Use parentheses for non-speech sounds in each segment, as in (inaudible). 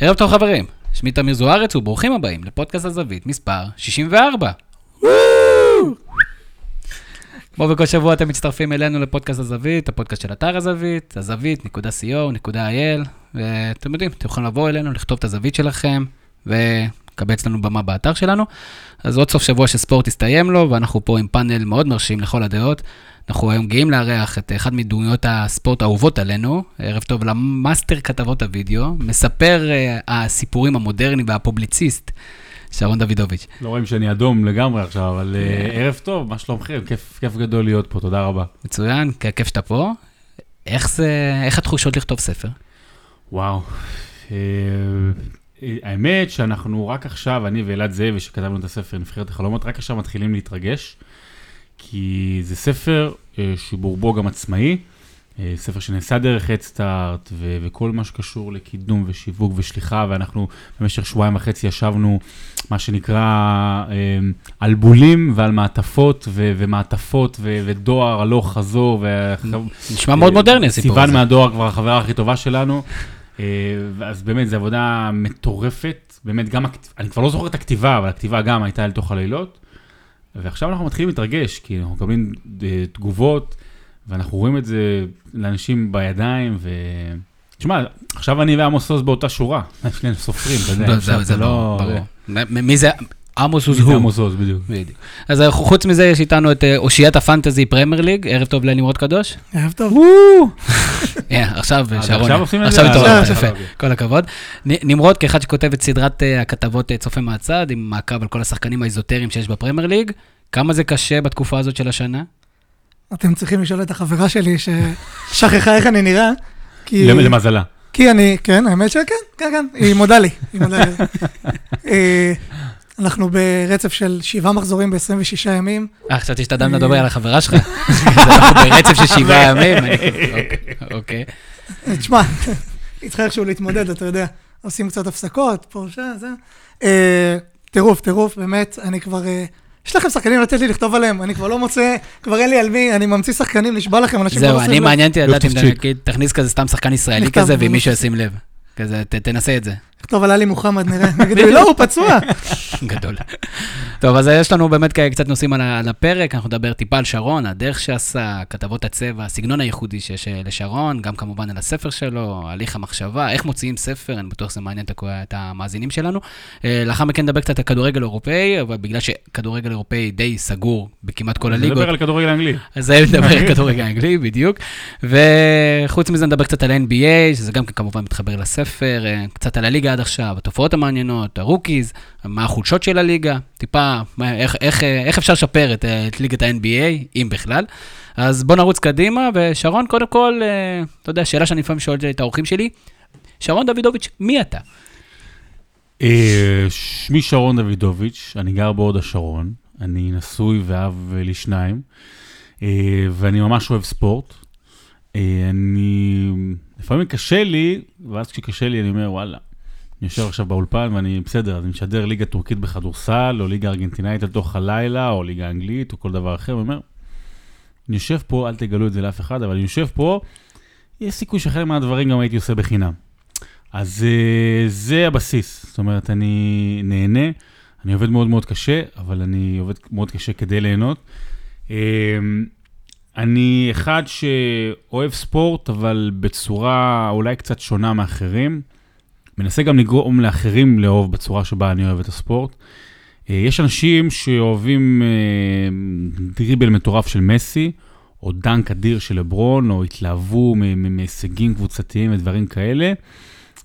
ערב טוב חברים, שמי תמיר זוארץ וברוכים הבאים לפודקאסט הזווית מספר 64. כמו בכל שבוע אתם מצטרפים אלינו לפודקאסט הזווית, הפודקאסט של אתר הזווית, הזווית .co.il, ואתם יודעים, אתם יכולים לבוא אלינו, לכתוב את הזווית שלכם, ולקבל אצלנו במה באתר שלנו. אז עוד סוף שבוע שספורט הסתיים לו, ואנחנו פה עם פאנל מאוד מרשים לכל הדעות. אנחנו היום גאים לארח את אחד מדמויות הספורט האהובות עלינו, ערב טוב למאסטר כתבות הוידאו, מספר אה, הסיפורים המודרני והפובליציסט, שרון דוידוביץ'. לא רואים שאני אדום לגמרי עכשיו, אבל uh, ערב טוב, מה שלומכם? כיף, כיף גדול להיות פה, תודה רבה. מצוין, כיף שאתה פה. איך זה, איך התחושות לכתוב ספר? וואו. האמת שאנחנו רק עכשיו, אני ואלעד זאבי, שכתבנו את הספר נבחרת החלומות, רק עכשיו מתחילים להתרגש. כי זה ספר אה, שברובו גם עצמאי, אה, ספר שנעשה דרך הדסטארט ו- וכל מה שקשור לקידום ושיווק ושליחה, ואנחנו במשך שבועיים וחצי ישבנו, מה שנקרא, אה, על בולים ועל מעטפות ו- ומעטפות ו- ודואר הלוך חזור. ו- נשמע מאוד מודרני הסיפור הזה. סיוון מהדואר כבר החברה הכי טובה שלנו. אז באמת, זו עבודה מטורפת, באמת גם, אני כבר לא זוכר את הכתיבה, אבל הכתיבה גם הייתה אל תוך הלילות. ועכשיו אנחנו מתחילים להתרגש, כי אנחנו מקבלים אה, תגובות, ואנחנו רואים את זה לאנשים בידיים, ו... תשמע, עכשיו אני ועמוס עוז באותה שורה, (laughs) שנינו סופרים, אתה יודע, זה לא... מי זה? עמוס עוז הוא. עמוס עוז, בדיוק. אז חוץ מזה, יש איתנו את אה, אושיית הפנטזי פרמייר ליג, ערב טוב לנמרוד קדוש. ערב טוב. (laughs) עכשיו אה, שרון, עכשיו עושים את עכשיו? התעוררת, אה, יפה. כל הכבוד. נמרוד, כאחד שכותב את סדרת הכתבות צופה מהצד, עם מעקב על כל השחקנים האזוטריים שיש בפרמייר ליג, כמה זה קשה בתקופה הזאת של השנה? אתם צריכים לשאול את החברה שלי ששכחה איך אני נראה. למזלה. כי אני, כן, האמת שכן, כן, כן, היא מודה לי, היא מודה לי. (laughs) אה, אנחנו ברצף של שבעה מחזורים ב-26 ימים. אה, חשבתי שאתה אדם לדבר על החברה שלך. (laughs) אנחנו ברצף של שבעה ימים. (laughs) אוקיי. תשמע, צריכה איכשהו להתמודד, אתה יודע. עושים קצת הפסקות, פה, שם, זה. אה, טירוף, טירוף, באמת, אני כבר... אה, יש לכם שחקנים לתת לי לכתוב עליהם, אני כבר לא מוצא, כבר אין לי על מי, אני ממציא שחקנים, נשבע לכם, אנשים זהו, אני מעניין אותי לדעת אם תכניס כזה סתם שחקן ישראלי כזה, ואם מישהו ישים לב. כזה, ת- תנסה את זה. לכתוב על עלי מוחמד, נראה. (laughs) נגיד לי, לא, הוא פצוע. (laughs) גדול. טוב, אז יש לנו באמת קצת נושאים על הפרק, אנחנו נדבר טיפה על שרון, הדרך שעשה, כתבות הצבע, הסגנון הייחודי שיש אה, לשרון, גם כמובן על הספר שלו, הליך המחשבה, איך מוציאים ספר, אני בטוח שזה מעניין את המאזינים שלנו. אה, לאחר מכן נדבר קצת על כדורגל אירופאי, אבל בגלל שכדורגל אירופאי די סגור בכמעט כל הליגות. נדבר על כדורגל אנגלי. (laughs) אז זה נדבר על כדורגל אנגלי, בדיוק. וחוץ מזה נדבר קצת על NBA, שזה גם כמובן מתחבר לספר, אה, קצת על הליגה עד עכשיו, התופעות המעניינות, ה rookies, מה החולשות של הליגה, טיפה, מה, איך, איך, איך אפשר לשפר את, את ליגת ה-NBA, אם בכלל. אז בוא נרוץ קדימה, ושרון, קודם כל, אה, אתה יודע, שאלה שאני לפעמים שואל את האורחים שלי, שרון דוידוביץ', מי אתה? אה, שמי שרון דוידוביץ', אני גר בהוד השרון, אני נשוי ואב לשניים, אה, ואני ממש אוהב ספורט. אני, לפעמים קשה לי, ואז כשקשה לי אני אומר, וואלה, אני יושב עכשיו באולפן ואני בסדר, אז אני משדר ליגה טורקית בכדורסל, או ליגה ארגנטינאית על תוך הלילה, או ליגה אנגלית, או כל דבר אחר, ואומר, אני יושב פה, אל תגלו את זה לאף אחד, אבל אני יושב פה, יש סיכוי שחלק מהדברים גם הייתי עושה בחינם. אז uh, זה הבסיס, זאת אומרת, אני נהנה, אני עובד מאוד מאוד קשה, אבל אני עובד מאוד קשה כדי ליהנות. Uh, אני אחד שאוהב ספורט, אבל בצורה אולי קצת שונה מאחרים. מנסה גם לגרום לאחרים לאהוב בצורה שבה אני אוהב את הספורט. Uh, יש אנשים שאוהבים uh, דריבל מטורף של מסי, או דנק אדיר של לברון, או התלהבו מהישגים קבוצתיים ודברים כאלה.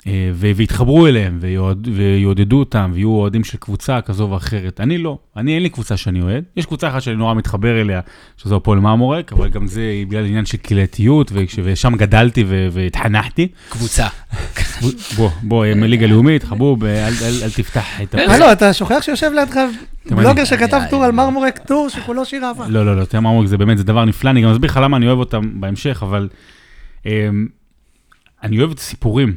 אה, ו- והתחברו אליהם ויעוד, ויעודדו אותם ויהיו אוהדים של קבוצה כזו ואחרת. אני לא, אני אין לי קבוצה שאני אוהד. יש קבוצה אחת שאני נורא מתחבר אליה, שזו הפועל מרמורק, אבל גם זה בגלל עניין של קהילתיות, ושם גדלתי והתחנכתי. קבוצה. (laughs) בוא, בוא, הם ליגה לאומית, חבוב, אל, אל, אל תפתח את ה... מה לא, אתה שוכח שיושב לידך בלוגר שכתב אני- טור על מרמורק, טור שכולו שיר אהבה. לא, לא, לא, תראה מרמורק זה באמת, זה דבר נפלא, אני גם אסביר לך למה אני אוהב אותם בהמשך, אבל אמ, אני אוהב את הסיפורים.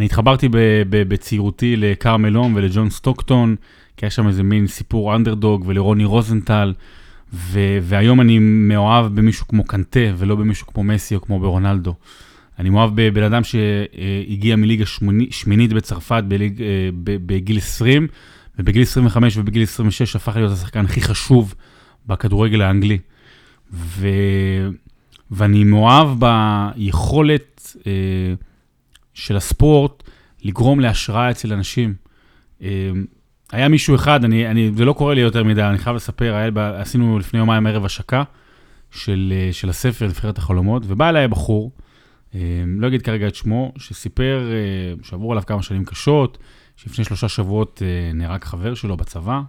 אני התחברתי בצעירותי לכרמלון ולג'ון סטוקטון, כי היה שם איזה מין סיפור אנדרדוג ולרוני רוזנטל, ו- והיום אני מאוהב במישהו כמו קנטה ולא במישהו כמו מסי או כמו ברונלדו. אני מאוהב בבן אדם שהגיע מליגה שמינית בצרפת בליג, אה, בגיל 20, ובגיל 25 ובגיל 26 הפך להיות השחקן הכי חשוב בכדורגל האנגלי. ו... ואני מאוהב ביכולת אה, של הספורט לגרום להשראה אצל אנשים. אה, היה מישהו אחד, אני, אני, זה לא קורה לי יותר מדי, אני חייב לספר, היה, עשינו לפני יומיים ערב השקה של, אה, של הספר, נבחרת החלומות, ובא אליי בחור, אה, לא אגיד כרגע את שמו, שסיפר אה, שעברו עליו כמה שנים קשות, שלפני שלושה שבועות אה, נהרג חבר שלו בצבא,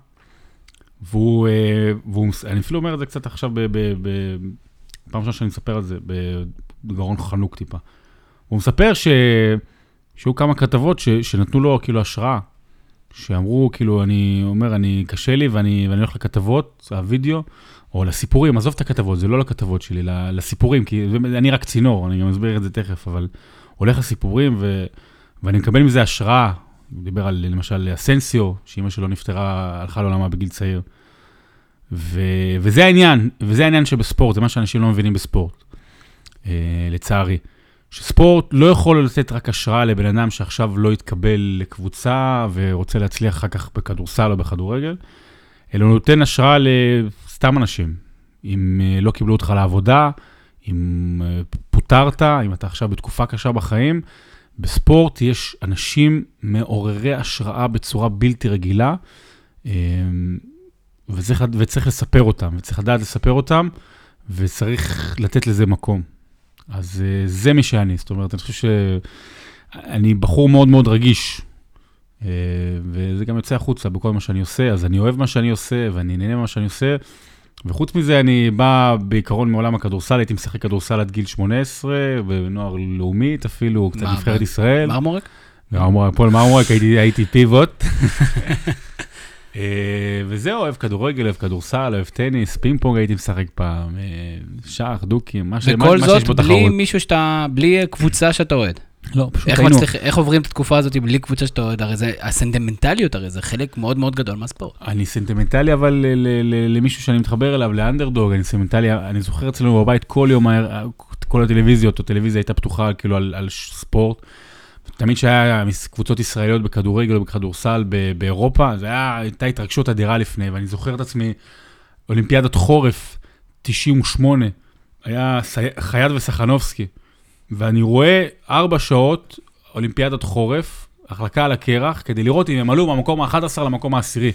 והוא, והוא, אני אפילו אומר את זה קצת עכשיו, ב, ב, ב, פעם ראשונה שאני מספר על זה, בגרון חנוק טיפה. הוא מספר ש... שהיו כמה כתבות ש... שנתנו לו כאילו השראה, שאמרו, כאילו, אני אומר, אני, קשה לי ואני, ואני הולך לכתבות, הווידאו, או לסיפורים, עזוב את הכתבות, זה לא לכתבות שלי, לסיפורים, כי אני רק צינור, אני גם אסביר את זה תכף, אבל הולך לסיפורים ו... ואני מקבל מזה השראה. הוא דיבר על, למשל, אסנסיו, שאימא שלו נפטרה, הלכה לעולמה בגיל צעיר. ו... וזה העניין, וזה העניין שבספורט, זה מה שאנשים לא מבינים בספורט, אה, לצערי. שספורט לא יכול לתת רק השראה לבן אדם שעכשיו לא יתקבל לקבוצה ורוצה להצליח אחר כך בכדורסל או בכדורגל, אלא נותן השראה לסתם אנשים. אם אה, לא קיבלו אותך לעבודה, אם אה, פוטרת, אם אתה עכשיו בתקופה קשה בחיים, בספורט יש אנשים מעוררי השראה בצורה בלתי רגילה. אה, וצריך, וצריך לספר אותם, וצריך לדעת לספר אותם, וצריך לתת לזה מקום. אז אה, זה מי שאני, זאת אומרת, אני חושב שאני בחור מאוד מאוד רגיש, אה, וזה גם יוצא החוצה בכל מה שאני עושה, אז אני אוהב מה שאני עושה, ואני נהנה ממה שאני עושה, וחוץ מזה, אני בא בעיקרון מעולם הכדורסל, הייתי משחק כדורסל עד גיל 18, ונוער לאומית אפילו, קצת נבחרת ישראל. מרמורק? פועל מרמורק, הייתי פיבוט. (laughs) אה, וזהו, אוהב כדורגל, אוהב כדורסל, אוהב טניס, פינג פונג הייתי משחק פעם, אה, שח, דוקים, מה שיש בו תחרות. וכל זאת בלי מישהו שאתה, בלי קבוצה שאתה אוהד. לא, פשוט איך היינו. מצליח, איך עוברים את התקופה הזאת בלי קבוצה שאתה אוהד? הרי זה, הסנטימנטליות הרי זה חלק מאוד מאוד גדול מהספורט. אני סנטימנטלי, אבל למישהו שאני מתחבר אליו, לאנדרדוג, אני סנטימנטלי, אני זוכר אצלנו בבית כל יום, כל הטלוויזיות, הטלוויזיה הייתה פתוחה כאילו על, על ספורט. תמיד כשהיה קבוצות ישראליות בכדורגל או בכדורסל באירופה, זו הייתה התרגשות אדירה לפני, ואני זוכר את עצמי, אולימפיאדת חורף, 98, היה חייד וסחנובסקי, ואני רואה ארבע שעות אולימפיאדת חורף, החלקה על הקרח, כדי לראות אם הם עלו מהמקום ה-11 למקום העשירי.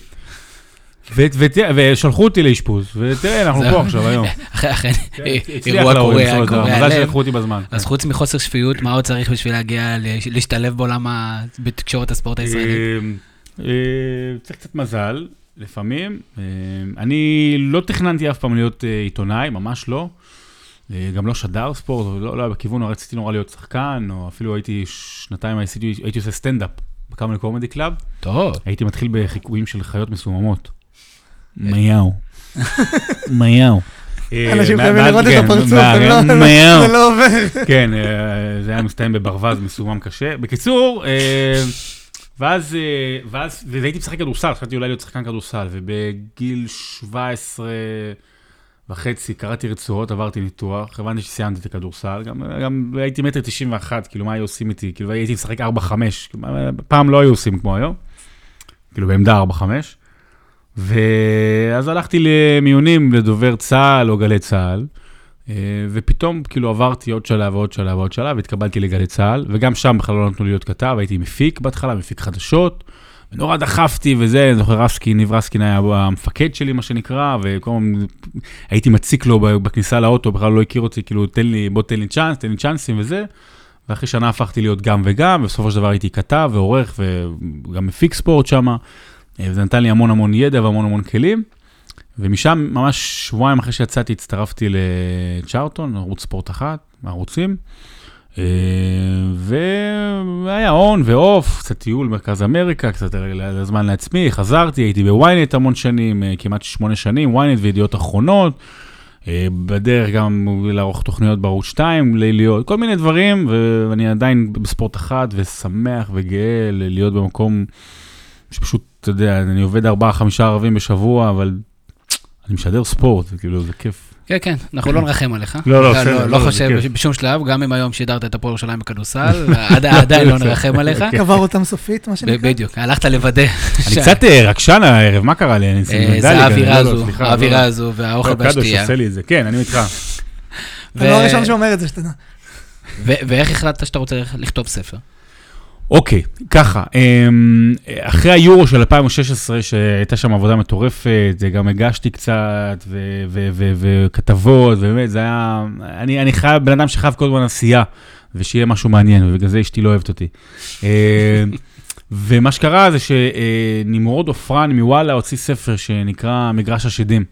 ושלחו אותי לאשפוז, ותראה, אנחנו פה עכשיו היום. (laughs) אכן, כן, אירוע קורע, קורע מזל שלקחו אותי בזמן. אז חוץ מחוסר שפיות, מה עוד צריך בשביל להגיע, להשתלב בעולם, בתקשורת הספורט הישראלי? אה, אה, צריך קצת מזל, לפעמים. אה, אני לא תכננתי אף פעם להיות עיתונאי, ממש לא. גם לא שדר ספורט, לא, לא בכיוון, רציתי נורא להיות שחקן, או אפילו הייתי שנתיים, הייתי עושה סטנדאפ בקאמל קומדי קלאב. טוב. הייתי מתחיל בחיקויים של חיות מסוממות. מיהו. מיהו. אנשים חייבים לראות את הפרצוף, לא- (laughs) זה לא עובר. כן, אה, זה היה מסתיים בברווז מסומם קשה. בקיצור, אה, ואז, אה, ואז, והייתי משחק כדורסל, חשבתי אולי להיות שחקן כדורסל, ובגיל 17 וחצי קראתי רצועות, עברתי ניתוח, הבנתי שסיימתי את הכדורסל, גם, גם הייתי מטר 91, כאילו מה היו עושים איתי, כאילו הייתי משחק 4-5, כאילו, פעם לא היו עושים כמו היום, כאילו בעמדה 4-5. ואז הלכתי למיונים לדובר צה"ל או גלי צה"ל, אה, ופתאום כאילו עברתי עוד שלב ועוד שלב ועוד שלב, והתקבלתי לגלי צה"ל, וגם שם בכלל לא נתנו להיות כתב, הייתי מפיק בהתחלה, מפיק חדשות, ונורא דחפתי וזה, אני זוכר רסקין, ניב רסקין היה המפקד שלי, מה שנקרא, וכל הזמן הייתי מציק לו בכניסה לאוטו, בכלל לא הכיר אותי, כאילו, תן לי, בוא תן לי צ'אנס, תן לי צ'אנסים וזה. ואחרי שנה הפכתי להיות גם וגם, ובסופו של דבר הייתי כתב ועורך וגם מפיק ספורט שמה. אה, וזה נתן לי המון המון ידע והמון המון כלים. ומשם, ממש שבועיים אחרי שיצאתי, הצטרפתי לצ'רלטון, ערוץ ספורט אחד, הערוצים. אה, והיה און ואוף, קצת טיול מרכז אמריקה, קצת לזמן לעצמי, חזרתי, הייתי בוויינט המון שנים, אה, כמעט שמונה שנים, וויינט וידיעות אחרונות. בדרך גם לערוך תוכניות בערוץ 2, ליליות, כל מיני דברים, ואני עדיין בספורט אחד, ושמח וגאה להיות במקום שפשוט, אתה יודע, אני עובד ארבעה, חמישה ערבים בשבוע, אבל אני משדר ספורט, זה כאילו, זה כיף. כן, כן, אנחנו לא נרחם עליך. לא, לא, בסדר, לא לא, חושב. בשום שלב, גם אם היום שידרת את הפועל ירושלים בכדורסל, (laughs) עד- עדיין לא נרחם עליך. (laughs) קבר אותם סופית, מה שנקרא. בדיוק, הלכת לוודא. אני קצת אה, רגשן הערב, מה קרה לי? אני אה, זה. האווירה לא, לא, הזו, האווירה. הזו והאוכל לא, קדוש והשתייה. עושה לי את זה, כן, אני איתך. אתה לא הראשון שאומר את זה, שתדע. ואיך החלטת שאתה רוצה לכתוב ספר? אוקיי, ככה, אמ, אחרי היורו של 2016, שהייתה שם עבודה מטורפת, גם הגשתי קצת, וכתבות, ובאמת, זה היה, אני, אני חייב, בן אדם שחייב כל הזמן עשייה, ושיהיה משהו מעניין, ובגלל זה אשתי לא אוהבת אותי. אמ, ומה שקרה זה שנמרוד עופרן מוואלה הוציא ספר שנקרא מגרש השדים.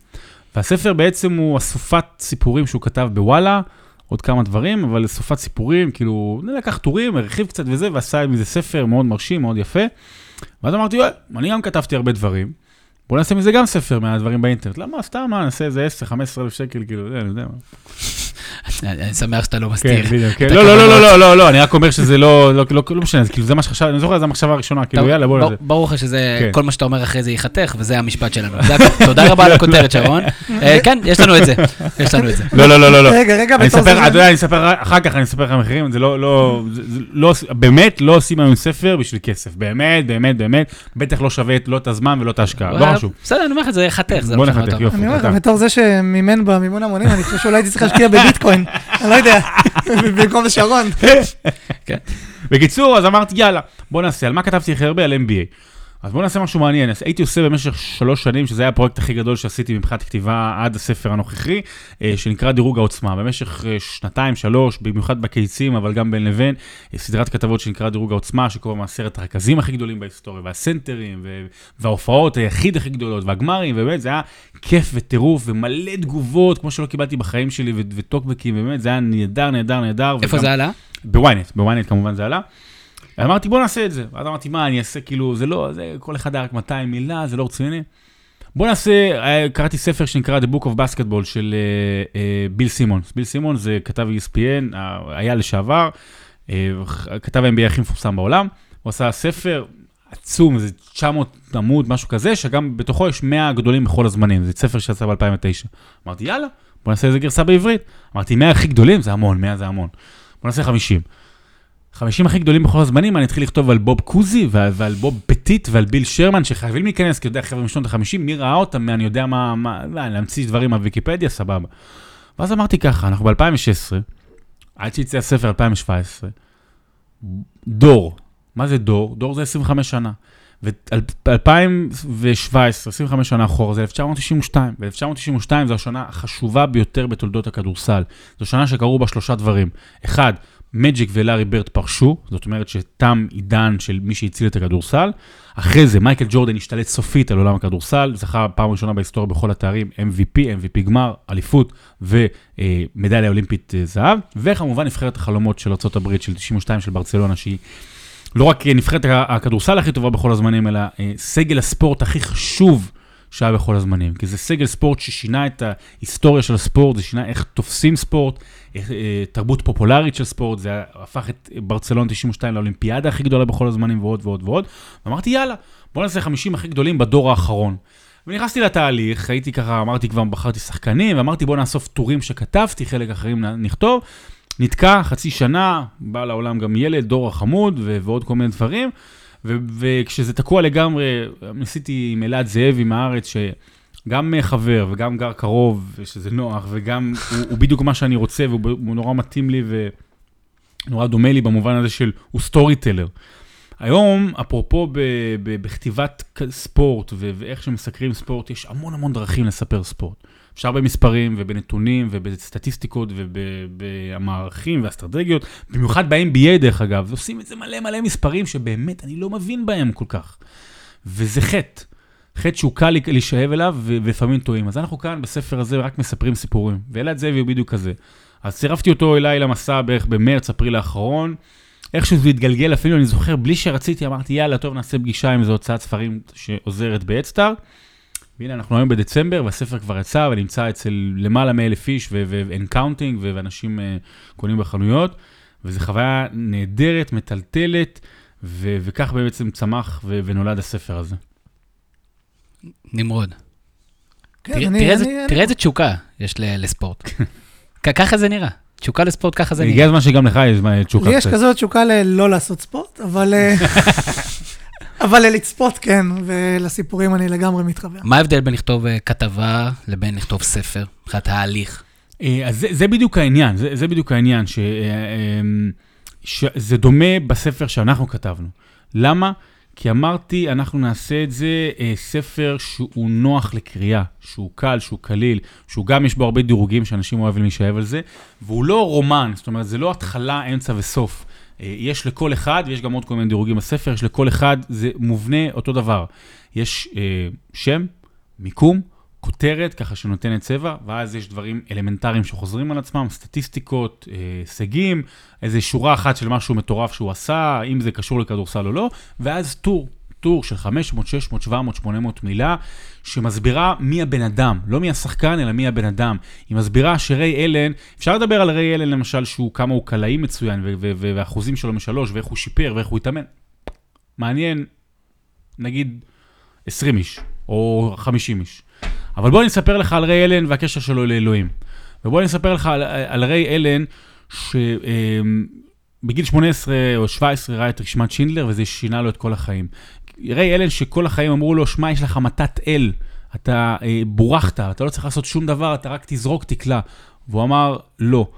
והספר בעצם הוא אסופת סיפורים שהוא כתב בוואלה, עוד כמה דברים, אבל אסופת סיפורים, כאילו, לקח טורים, הרחיב קצת וזה, ועשה מזה ספר מאוד מרשים, מאוד יפה. ואז אמרתי, "יואי, אני גם כתבתי הרבה דברים, בוא נעשה מזה גם ספר מהדברים באינטרנט. למה, סתם, מה, נעשה איזה 10-15 אלף שקל, כאילו, אני יודע. מה. אני אני שמח שאתה לא כן, מסתיר. בדיוק, כן. אתה לא, לא, לא, לא, לא, לא, לא, אני רק אומר שזה לא, לא, לא, לא משנה, כאילו, זה מה שחשבתי, אני זוכר, זו המחשבה הראשונה, כאילו, יאללה, בוא נעשה. ברור לך שזה, כן. כל מה שאתה אומר אחרי זה ייחתך, וזה המשפט שלנו. תודה רבה על הכותרת, שרון. אה, כן, יש לנו את זה, יש לנו את זה. לא, לא, לא, לא, לא. רגע, רגע, אני בתור אספר. אתה יודע, אני אספר, אחר כך אני אספר לך מחירים, זה לא, לא, לא, באמת לא עושים היום ספר בשביל כסף, באמת, באמת, באמת, בטח לא שווה לא את הזמן ולא את ההשקעה, לא חשוב. בסדר, אני אומר לך, זה ייחתך, זה בוא לא משנה נחתך. יופי. אני אומר לך. בתור זה שמימן במימון המונים, אני חושב שאולי הייתי צריך להשקיע בביטקוין. אני לא יודע, במקום בשרון. בקיצור, אז אמרתי, יאללה, בוא נעשה, על מה כתבתי הכי הרבה? על MBA. אז בוא נעשה משהו מעניין. אז הייתי עושה במשך שלוש שנים, שזה היה הפרויקט הכי גדול שעשיתי מבחינת כתיבה עד הספר הנוכחי, אה, שנקרא דירוג העוצמה. במשך אה, שנתיים, שלוש, במיוחד בקיצים, אבל גם בין לבין, אה, סדרת כתבות שנקרא דירוג העוצמה, שקורה מעשרת הרכזים הכי גדולים בהיסטוריה, והסנטרים, ו- וההופעות היחיד הכי גדולות, והגמרים, ובאמת זה היה כיף וטירוף, ומלא תגובות, כמו שלא קיבלתי בחיים שלי, וטוקבקים, ובאמת זה היה נהדר, נהדר, נהדר. איפה וגם- זה עלה? בוויינט, בוויינט כמובן זה עלה. אמרתי בוא נעשה את זה, ואז אמרתי מה אני אעשה כאילו זה לא, זה כל אחד היה רק 200 מילה, זה לא רציני. בוא נעשה, אה, קראתי ספר שנקרא The Book of Basketball של אה, אה, ביל סימונס. ביל סימונס זה כתב ESPN, אה, היה לשעבר, אה, כתב ה-NBA הכי מפורסם בעולם, הוא עשה ספר עצום, זה 900 עמוד, משהו כזה, שגם בתוכו יש 100 גדולים בכל הזמנים, זה ספר שיצא ב-2009. אמרתי יאללה, בוא נעשה איזה גרסה בעברית. אמרתי 100 הכי גדולים זה המון, 100 זה המון. בוא נעשה 50. 50 הכי גדולים בכל הזמנים, אני אתחיל לכתוב על בוב קוזי ועל, ועל בוב פטיט ועל ביל שרמן, שחייבים להיכנס, כי אתה יודע, חבר'ה משנות ה-50, מי ראה אותם, אני יודע מה, מה להמציא דברים מהוויקיפדיה, סבבה. ואז אמרתי ככה, אנחנו ב-2016, עד שיצא הספר 2017, דור, מה זה דור? דור זה 25 שנה. ו-2017, 25 שנה אחורה, זה 1992. ו-1992 זו השנה החשובה ביותר בתולדות הכדורסל. זו שנה שקרו בה שלושה דברים. אחד, מג'יק ולארי ברט פרשו, זאת אומרת שתם עידן של מי שהציל את הכדורסל. אחרי זה מייקל ג'ורדן השתלט סופית על עולם הכדורסל, זכה פעם ראשונה בהיסטוריה בכל התארים, MVP, MVP גמר, אליפות ומדליה אולימפית אה, זהב. וכמובן נבחרת החלומות של ארה"ב של 92 של ברצלונה, שהיא לא רק נבחרת הכדורסל הכי טובה בכל הזמנים, אלא אה, סגל הספורט הכי חשוב שהיה בכל הזמנים. כי זה סגל ספורט ששינה את ההיסטוריה של הספורט, זה שינה איך תופסים ספורט, אה, תרבות פופולרית של ספורט, זה הפך את ברצלונה 92 לאולימפיאדה הכי גדולה בכל הזמנים ועוד ועוד ועוד. ואמרתי, יאללה, בוא נעשה 50 הכי גדולים בדור האחרון. ונכנסתי לתהליך, הייתי ככה, אמרתי כבר, בחרתי שחקנים, ואמרתי בוא נאסוף טורים שכתבתי, חלק אחרים נכתוב. נתקע חצי שנה, בא לעולם גם ילד, דור החמוד ו- ועוד כל מיני דברים. וכשזה תקוע לגמרי, ניסיתי עם אלעד זאבי מהארץ, שגם חבר וגם גר קרוב, ושזה נוח, וגם (laughs) הוא, הוא בדיוק מה שאני רוצה, והוא הוא נורא מתאים לי ונורא דומה לי במובן הזה של, הוא סטורי טלר. היום, אפרופו ב- ב- בכתיבת ספורט ו- ואיך שמסקרים ספורט, יש המון המון דרכים לספר ספורט. אפשר במספרים ובנתונים ובסטטיסטיקות ובמערכים ואסטרטגיות, במיוחד ב-NBA דרך אגב, עושים את זה מלא מלא מספרים שבאמת אני לא מבין בהם כל כך. וזה חטא. חטא שהוא קל להישאב אליו ולפעמים טועים. אז אנחנו כאן בספר הזה רק מספרים סיפורים. ואלעד זאבי הוא בדיוק כזה. אז צירפתי אותו אליי למסע בערך במרץ, אפריל האחרון. איכשהו זה התגלגל, אפילו אני זוכר, בלי שרציתי, אמרתי, יאללה, טוב, נעשה פגישה עם איזו הוצאת ספרים שעוזרת בהדסטארט. והנה, אנחנו היום בדצמבר, והספר כבר יצא ונמצא אצל למעלה מאלף איש, ואין counting, ואנשים אה, קונים בחנויות. וזו חוויה נהדרת, מטלטלת, וכך בעצם צמח ונולד הספר הזה. נמרוד. כן, תראה- איזה- תשוקה. יש לספורט. (laughs) ככה זה נראה. תשוקה לספורט, ככה זה הגיע נראה. הזמן שגם לך יש תשוקה לי יש. כזאת תשוקה ללא לעשות ספורט, אבל... אה, (laughs) אבל לצפות כן, ולסיפורים אני לגמרי מתחבר. מה ההבדל בין לכתוב אה, כתבה לבין לכתוב ספר? מבחינת ההליך. אה, אז זה, זה בדיוק העניין, זה, זה בדיוק העניין, ש, אה, שזה דומה בספר שאנחנו כתבנו. למה? כי אמרתי, אנחנו נעשה את זה אה, ספר שהוא נוח לקריאה, שהוא קל, שהוא קליל, שהוא גם יש בו הרבה דירוגים שאנשים אוהבים להישאב על זה, והוא לא רומן, זאת אומרת, זה לא התחלה, אמצע וסוף. אה, יש לכל אחד, ויש גם עוד כל מיני דירוגים בספר, יש לכל אחד, זה מובנה אותו דבר. יש אה, שם, מיקום, כותרת, ככה שנותנת צבע, ואז יש דברים אלמנטריים שחוזרים על עצמם, סטטיסטיקות, אה, הישגים, איזו שורה אחת של משהו מטורף שהוא עשה, אם זה קשור לכדורסל או לא, ואז טור, טור של 500, 600, 700, 800 מילה, שמסבירה מי הבן אדם, לא מי השחקן, אלא מי הבן אדם. היא מסבירה שריי אלן, אפשר לדבר על ריי אלן למשל, שהוא כמה הוא קלעי מצוין, והאחוזים שלו משלוש, ואיך הוא שיפר, ואיך הוא התאמן. מעניין, נגיד 20 איש, או 50 איש. אבל בוא אני אספר לך על ריי אלן והקשר שלו לאלוהים. ובוא אני אספר לך על, על ריי אלן, שבגיל 18 או 17 ראה את רשימת שינדלר, וזה שינה לו את כל החיים. ריי אלן שכל החיים אמרו לו, שמע, יש לך מתת אל, אתה אה, בורחת, אתה לא צריך לעשות שום דבר, אתה רק תזרוק, תקלע. והוא אמר, לא,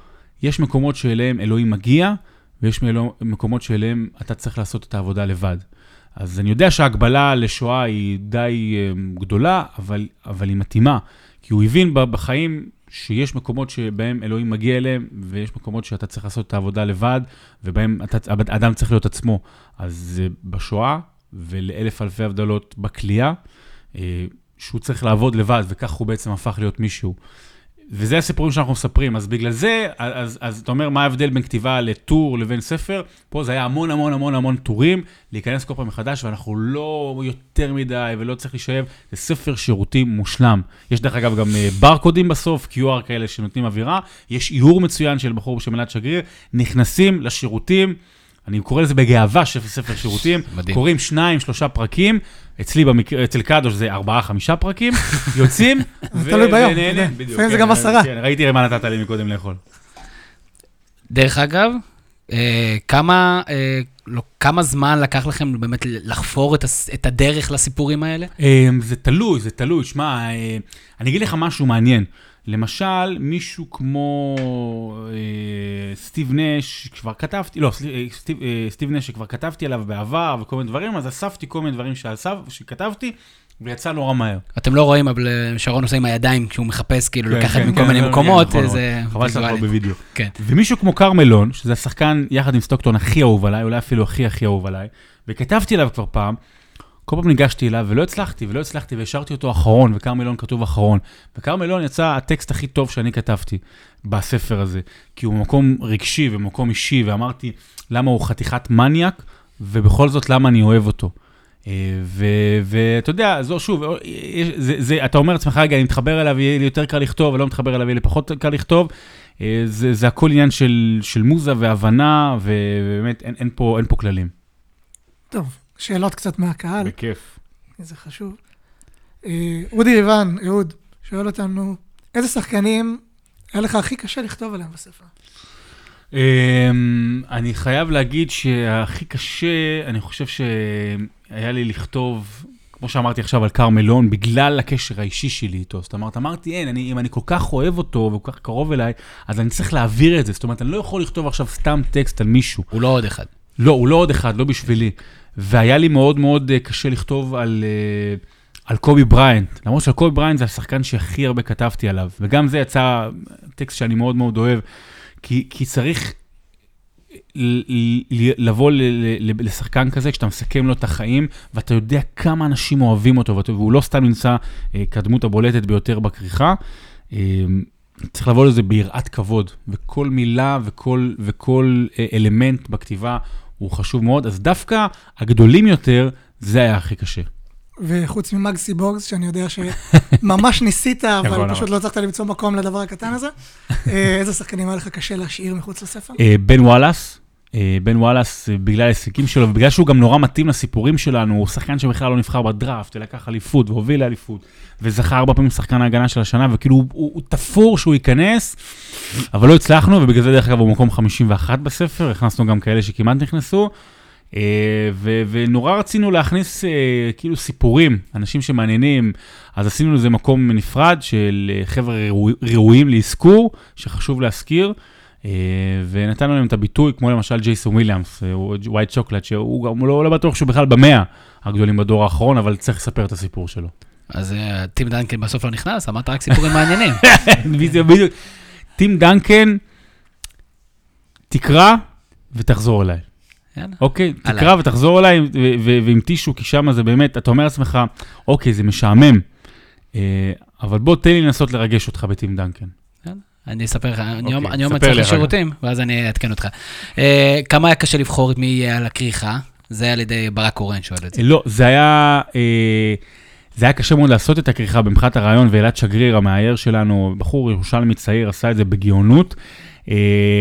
יש מקומות שאליהם אלוהים מגיע, ויש מקומות שאליהם אתה צריך לעשות את העבודה לבד. אז אני יודע שההגבלה לשואה היא די אה, גדולה, אבל, אבל היא מתאימה. כי הוא הבין בחיים שיש מקומות שבהם אלוהים מגיע אליהם, ויש מקומות שאתה צריך לעשות את העבודה לבד, ובהם אתה, האדם צריך להיות עצמו. אז אה, בשואה, ולאלף אלפי הבדלות בכלייה, אה, שהוא צריך לעבוד לבד, וכך הוא בעצם הפך להיות מישהו. וזה הסיפורים שאנחנו מספרים, אז בגלל זה, אז, אז אתה אומר, מה ההבדל בין כתיבה לטור לבין ספר? פה זה היה המון המון המון המון טורים, להיכנס כל פעם מחדש, ואנחנו לא יותר מדי ולא צריך להישאב, זה ספר שירותים מושלם. יש דרך אגב גם אה, ברקודים בסוף, QR כאלה שנותנים אווירה, יש איור מצוין של בחור בשם אלעד שגריר, נכנסים לשירותים, אני קורא לזה בגאווה שפל ספר שירותים, מדהים. קוראים שניים, שלושה פרקים, אצלי במקרה, אצל קדוש זה ארבעה, חמישה פרקים, (laughs) יוצאים, ו- תלוי ביום, יודע. בדיוק, לפעמים זה כן, גם עשרה. כן, ראיתי מה נתת לי מקודם לאכול. דרך אגב, אה, כמה, אה, לא, כמה זמן לקח לכם באמת לחפור את, הס, את הדרך לסיפורים האלה? זה תלוי, זה תלוי. שמע, אה, אני אגיד לך משהו מעניין. למשל, מישהו כמו אה, סטיב נש, כבר כתבתי, לא, אה, סטיב, אה, סטיב נש שכבר כתבתי עליו בעבר וכל מיני דברים, אז אספתי כל מיני דברים שכתבתי, ויצא נורא מהר. אתם לא רואים, אבל שרון עושה עם הידיים כשהוא מחפש, כאילו, כן, לקחת כן, מכל כן, מיני כן, מקומות, נכון, זה חבל שאתה לא. בווידאו. כן. ומישהו כמו קרמלון, שזה השחקן יחד עם סטוקטון הכי אהוב עליי, אולי אפילו הכי הכי אהוב עליי, וכתבתי עליו כבר פעם, כל פעם ניגשתי אליו ולא הצלחתי, ולא הצלחתי, והשארתי אותו אחרון, וכרמלון כתוב אחרון. וכרמלון יצא הטקסט הכי טוב שאני כתבתי בספר הזה, כי הוא במקום רגשי ומקום אישי, ואמרתי למה הוא חתיכת מניאק, ובכל זאת למה אני אוהב אותו. אה, ואתה יודע, זו שוב, אה, זה, זה, אתה אומר לעצמך, רגע, אני מתחבר אליו, יהיה לי יותר קל לכתוב, ולא מתחבר אליו, יהיה לי פחות קל לכתוב. אה, זה, זה הכל עניין של, של מוזה והבנה, ובאמת אין, אין, פה, אין פה כללים. טוב, שאלות קצת מהקהל, בכיף. זה חשוב. אה, אודי ריבן, אהוד, שואל אותנו, איזה שחקנים היה לך הכי קשה לכתוב עליהם בספר? אמ, אני חייב להגיד שהכי קשה, אני חושב שהיה לי לכתוב, כמו שאמרתי עכשיו על כרמלון, בגלל הקשר האישי שלי איתו. זאת אומרת, אמרתי, אין, אני, אם אני כל כך אוהב אותו וכל כך קרוב אליי, אז אני צריך להעביר את זה. זאת אומרת, אני לא יכול לכתוב עכשיו סתם טקסט על מישהו. הוא לא עוד אחד. לא, הוא לא עוד אחד, לא בשבילי. והיה לי מאוד מאוד אה, קשה לכתוב על, אה, על קובי בריינט. למרות שעל קובי בריינט זה השחקן שהכי הרבה כתבתי עליו. וגם זה יצא טקסט שאני מאוד מאוד אוהב, כי, כי צריך לבוא לשחקן כזה, כשאתה מסכם לו את החיים, ואתה יודע כמה אנשים אוהבים אותו, והוא לא סתם נמצא אה, כדמות הבולטת ביותר בכריכה. צריך לבוא לזה ביראת כבוד, וכל מילה וכל, וכל אלמנט בכתיבה הוא חשוב מאוד, אז דווקא הגדולים יותר, זה היה הכי קשה. וחוץ ממגסי בוגס, שאני יודע (laughs) שממש ניסית, אבל. פשוט לא הצלחת למצוא מקום לדבר הקטן הזה, אה, איזה שחקנים היה לך קשה להשאיר מחוץ לספר? אה, בן וואלאס, בן וואלאס, אה, בגלל ההישגים שלו, ובגלל שהוא גם נורא מתאים לסיפורים שלנו, הוא שחקן שבכלל לא נבחר בדראפט, ולקח אליפות, והוביל לאליפות, וזכה ארבע פעמים שחקן ההגנה של השנה, וכאילו הוא, הוא, הוא תפור שהוא ייכנס, אבל לא הצלחנו, ובגלל זה דרך אגב הוא מקום 51 בספר, הכנסנו גם כאלה שכמעט נכנסו. אה, ו- ונורא רצינו להכניס אה, כאילו סיפורים, אנשים שמעניינים, אז עשינו לזה מקום נפרד של אה, חבר'ה ראו- ראויים לאזכור, שחשוב להזכיר, אה, ונתנו להם את הביטוי, כמו למשל ג'ייסון וויליאמס, ווייט שוקולד, שהוא גם לא, לא בטוח שהוא בכלל במאה הגדולים בדור האחרון, אבל צריך לספר את הסיפור שלו. אז אה, טים דנקן בסוף לא נכנס, אמרת רק סיפורים (laughs) מעניינים. (laughs) בדיוק. טים דנקן, תקרא ותחזור אליי. אוקיי. תקרא ותחזור אליי, ועם טישו, כי שם זה באמת, אתה אומר לעצמך, אוקיי, זה משעמם, אה, אבל בוא תן לי לנסות לרגש אותך בטים דנקן. אני אספר לך, אני יום- אוקיי, אני יום אצלך כך. לשירותים, ואז אני אעדכן אותך. אה, כמה היה קשה לבחור את מי יהיה על הכריכה? זה היה על ידי ברק קורן שואל את זה. לא, זה היה, אה, זה היה קשה מאוד לעשות את הכריכה במבחינת הרעיון, ואלעד שגריר, המאייר שלנו, בחור ירושלמי צעיר, עשה את זה בגאונות. אה,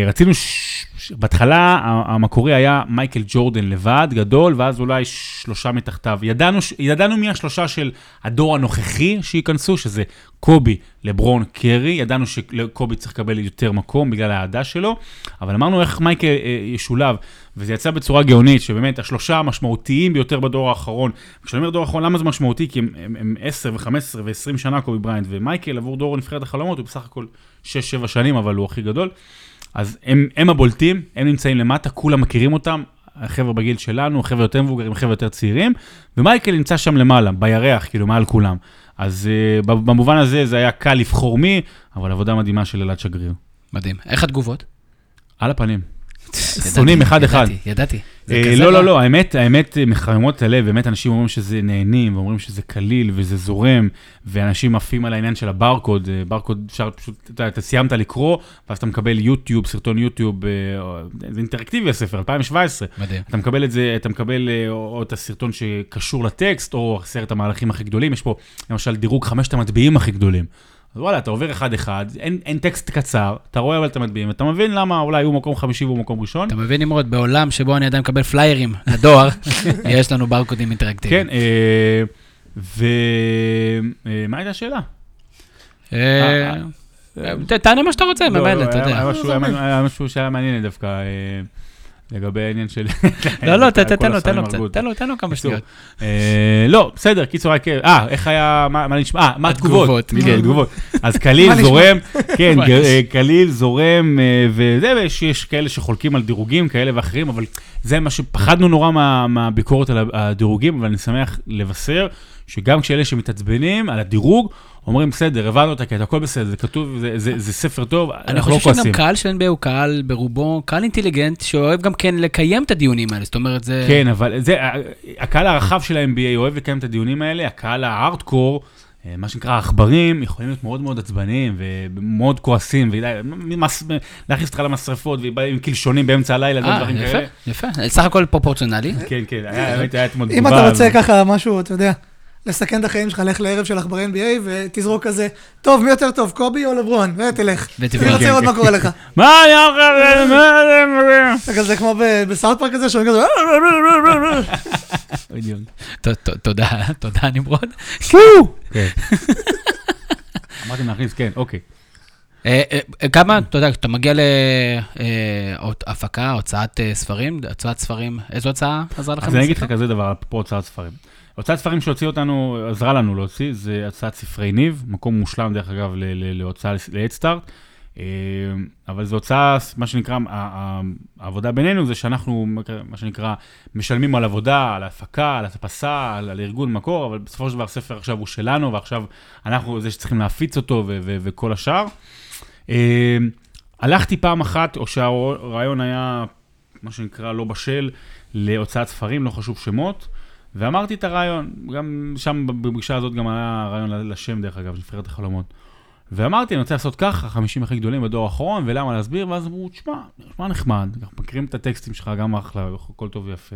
רצינו, ש... בהתחלה המקורי היה מייקל ג'ורדן לבד, גדול, ואז אולי שלושה מתחתיו. ידענו, ידענו מי השלושה של הדור הנוכחי שייכנסו, שזה קובי, לברון, קרי, ידענו שקובי צריך לקבל יותר מקום בגלל האהדה שלו, אבל אמרנו איך מייקל אה, ישולב, וזה יצא בצורה גאונית, שבאמת השלושה המשמעותיים ביותר בדור האחרון, כשאני אומר דור האחרון, למה זה משמעותי? כי הם, הם, הם 10 ו-15 ו-20 שנה קובי בריינט, ומייקל עבור דור נבחרת החלומות הוא בסך הכל 6-7 שנים, אבל הוא הכי גדול. אז הם, הם הבולטים, הם נמצאים למטה, כולם מכירים אותם, החבר'ה בגיל שלנו, חבר'ה יותר מבוגרים, חבר'ה יותר צעירים, ומייקל נמצא שם למעלה, בירח, כאילו, מעל כולם. אז אה, במובן הזה זה היה קל לבחור מי, אבל עבודה מדהימה של אלעד שגריר. מדהים. איך התגובות? על הפנים. ידעתי, שונאים אחד-אחד. ידעתי, ידעתי. זה אה, לא, רע. לא, לא, האמת, האמת מחממות את הלב, באמת אנשים אומרים שזה נהנים, ואומרים שזה קליל וזה זורם, ואנשים עפים על העניין של הברקוד, אה, ברקוד אפשר פשוט, אתה אתה סיימת לקרוא, ואז אתה מקבל יוטיוב, סרטון יוטיוב, אה, זה אינטראקטיבי הספר, 2017. מדהים. אתה מקבל את זה, אתה מקבל או, את הסרטון שקשור לטקסט, או עשרת המהלכים הכי גדולים, יש פה למשל דירוג חמשת המצביעים הכי גדולים. אז וואלה, אתה עובר אחד-אחד, אין, אין טקסט קצר, אתה רואה אבל את המצביעים, אתה מבין למה אולי הוא מקום חמישי והוא מקום ראשון. אתה מבין, נמרוד, בעולם שבו אני עדיין מקבל פליירים (laughs) לדואר, יש לנו ברקודים אינטראקטיביים. כן, אה, ומה הייתה השאלה? אה, ת- תענה מה שאתה רוצה, לא, ממילא, לא, אתה היה- יודע. היה משהו- היה- היה משהו שהיה מעניין דווקא, אה, לגבי העניין של... לא, לא, תן לו, תן לו קצת. תן לו, תן לו כמה. שניות. אה, לא, בסדר, קיצור, רק... אה, איך היה, מה נשמע? אה, מה התגובות? כן. בדיוק, התגובות. אז (laughs) קליל מה נשמע? זורם, (laughs) כן? אה, קליל זורם, אה, וזה, ויש יש כאלה שחולקים על דירוגים כאלה ואחרים, אבל זה מה שפחדנו נורא מה- מהביקורת על הדירוגים, אבל אני שמח לבשר שגם כשאלה שמתעצבנים על הדירוג, אומרים, בסדר, הבנו את הקטע, הכל בסדר, זה כתוב, זה- זה זה ספר טוב, אני אנחנו לא חושב שגם כועסים. קהל של NBA הוא קהל ברובו, קהל אינטליגנט, שאוהב גם כן לקיים את הדיונים האלה, זאת אומרת, זה... כן, אבל זה, הקהל הרחב של ה-NBA אוהב לקיים את הדיונים האלה, הקהל הארדקור, אה, מה שנקרא העכברים, יכולים להיות מאוד מאוד עצבניים ומאוד כועסים, ולהכניס אותך למשרפות, ובאים עם קלשונים באמצע הלילה, לא אה, דברים יפה, כאלה. יפה. סך הכל פרופורציונלי. כן, כן, היה, אתמול אם תגובה. אתה רוצה ככה משהו, אתה יודע, לסכן את החיים שלך, לך לערב של עכברי NBA ותזרוק כזה, טוב, מי יותר טוב, קובי או לברון? ותלך. ותבדוק. אני רוצה לראות מה קורה לך. (laughs) מה היה לך? (laughs) מה זה? אתה כזה כמו בסאוט פארק כזה, שאומרים כזה, (laughs) בדיוק. תודה, תודה נמרוד. כן. אמרתי להכניס, כן, אוקיי. אה, אה, כמה, אתה יודע, כשאתה מגיע להפקה, הוצאת אה, ספרים, הוצאת ספרים, איזו הוצאה עזרה לכם? אז אני אגיד לך? כזה דבר, אפרופו הוצאת ספרים. הוצאת ספרים שהוציא אותנו, עזרה לנו להוציא, זה הוצאת ספרי ניב, מקום מושלם דרך אגב להוצאה ל-Headstart. אה, אבל זו הוצאה, מה שנקרא, העבודה בינינו זה שאנחנו, מה שנקרא, משלמים על עבודה, על ההפקה, על הדפסה, על, על ארגון מקור, אבל בסופו של דבר הספר עכשיו הוא שלנו, ועכשיו אנחנו זה שצריכים להפיץ אותו וכל השאר. אה, הלכתי פעם אחת, או שהרעיון היה, מה שנקרא, לא בשל, להוצאת ספרים, לא חשוב שמות, ואמרתי את הרעיון, גם שם בפגישה הזאת גם היה רעיון לשם, דרך אגב, נבחרת החלומות. ואמרתי, אני רוצה לעשות ככה, 50 הכי גדולים בדור האחרון, ולמה להסביר, ואז אמרו, תשמע, נשמע נחמד, אנחנו מכירים את הטקסטים שלך, גם אחלה, הכל טוב ויפה,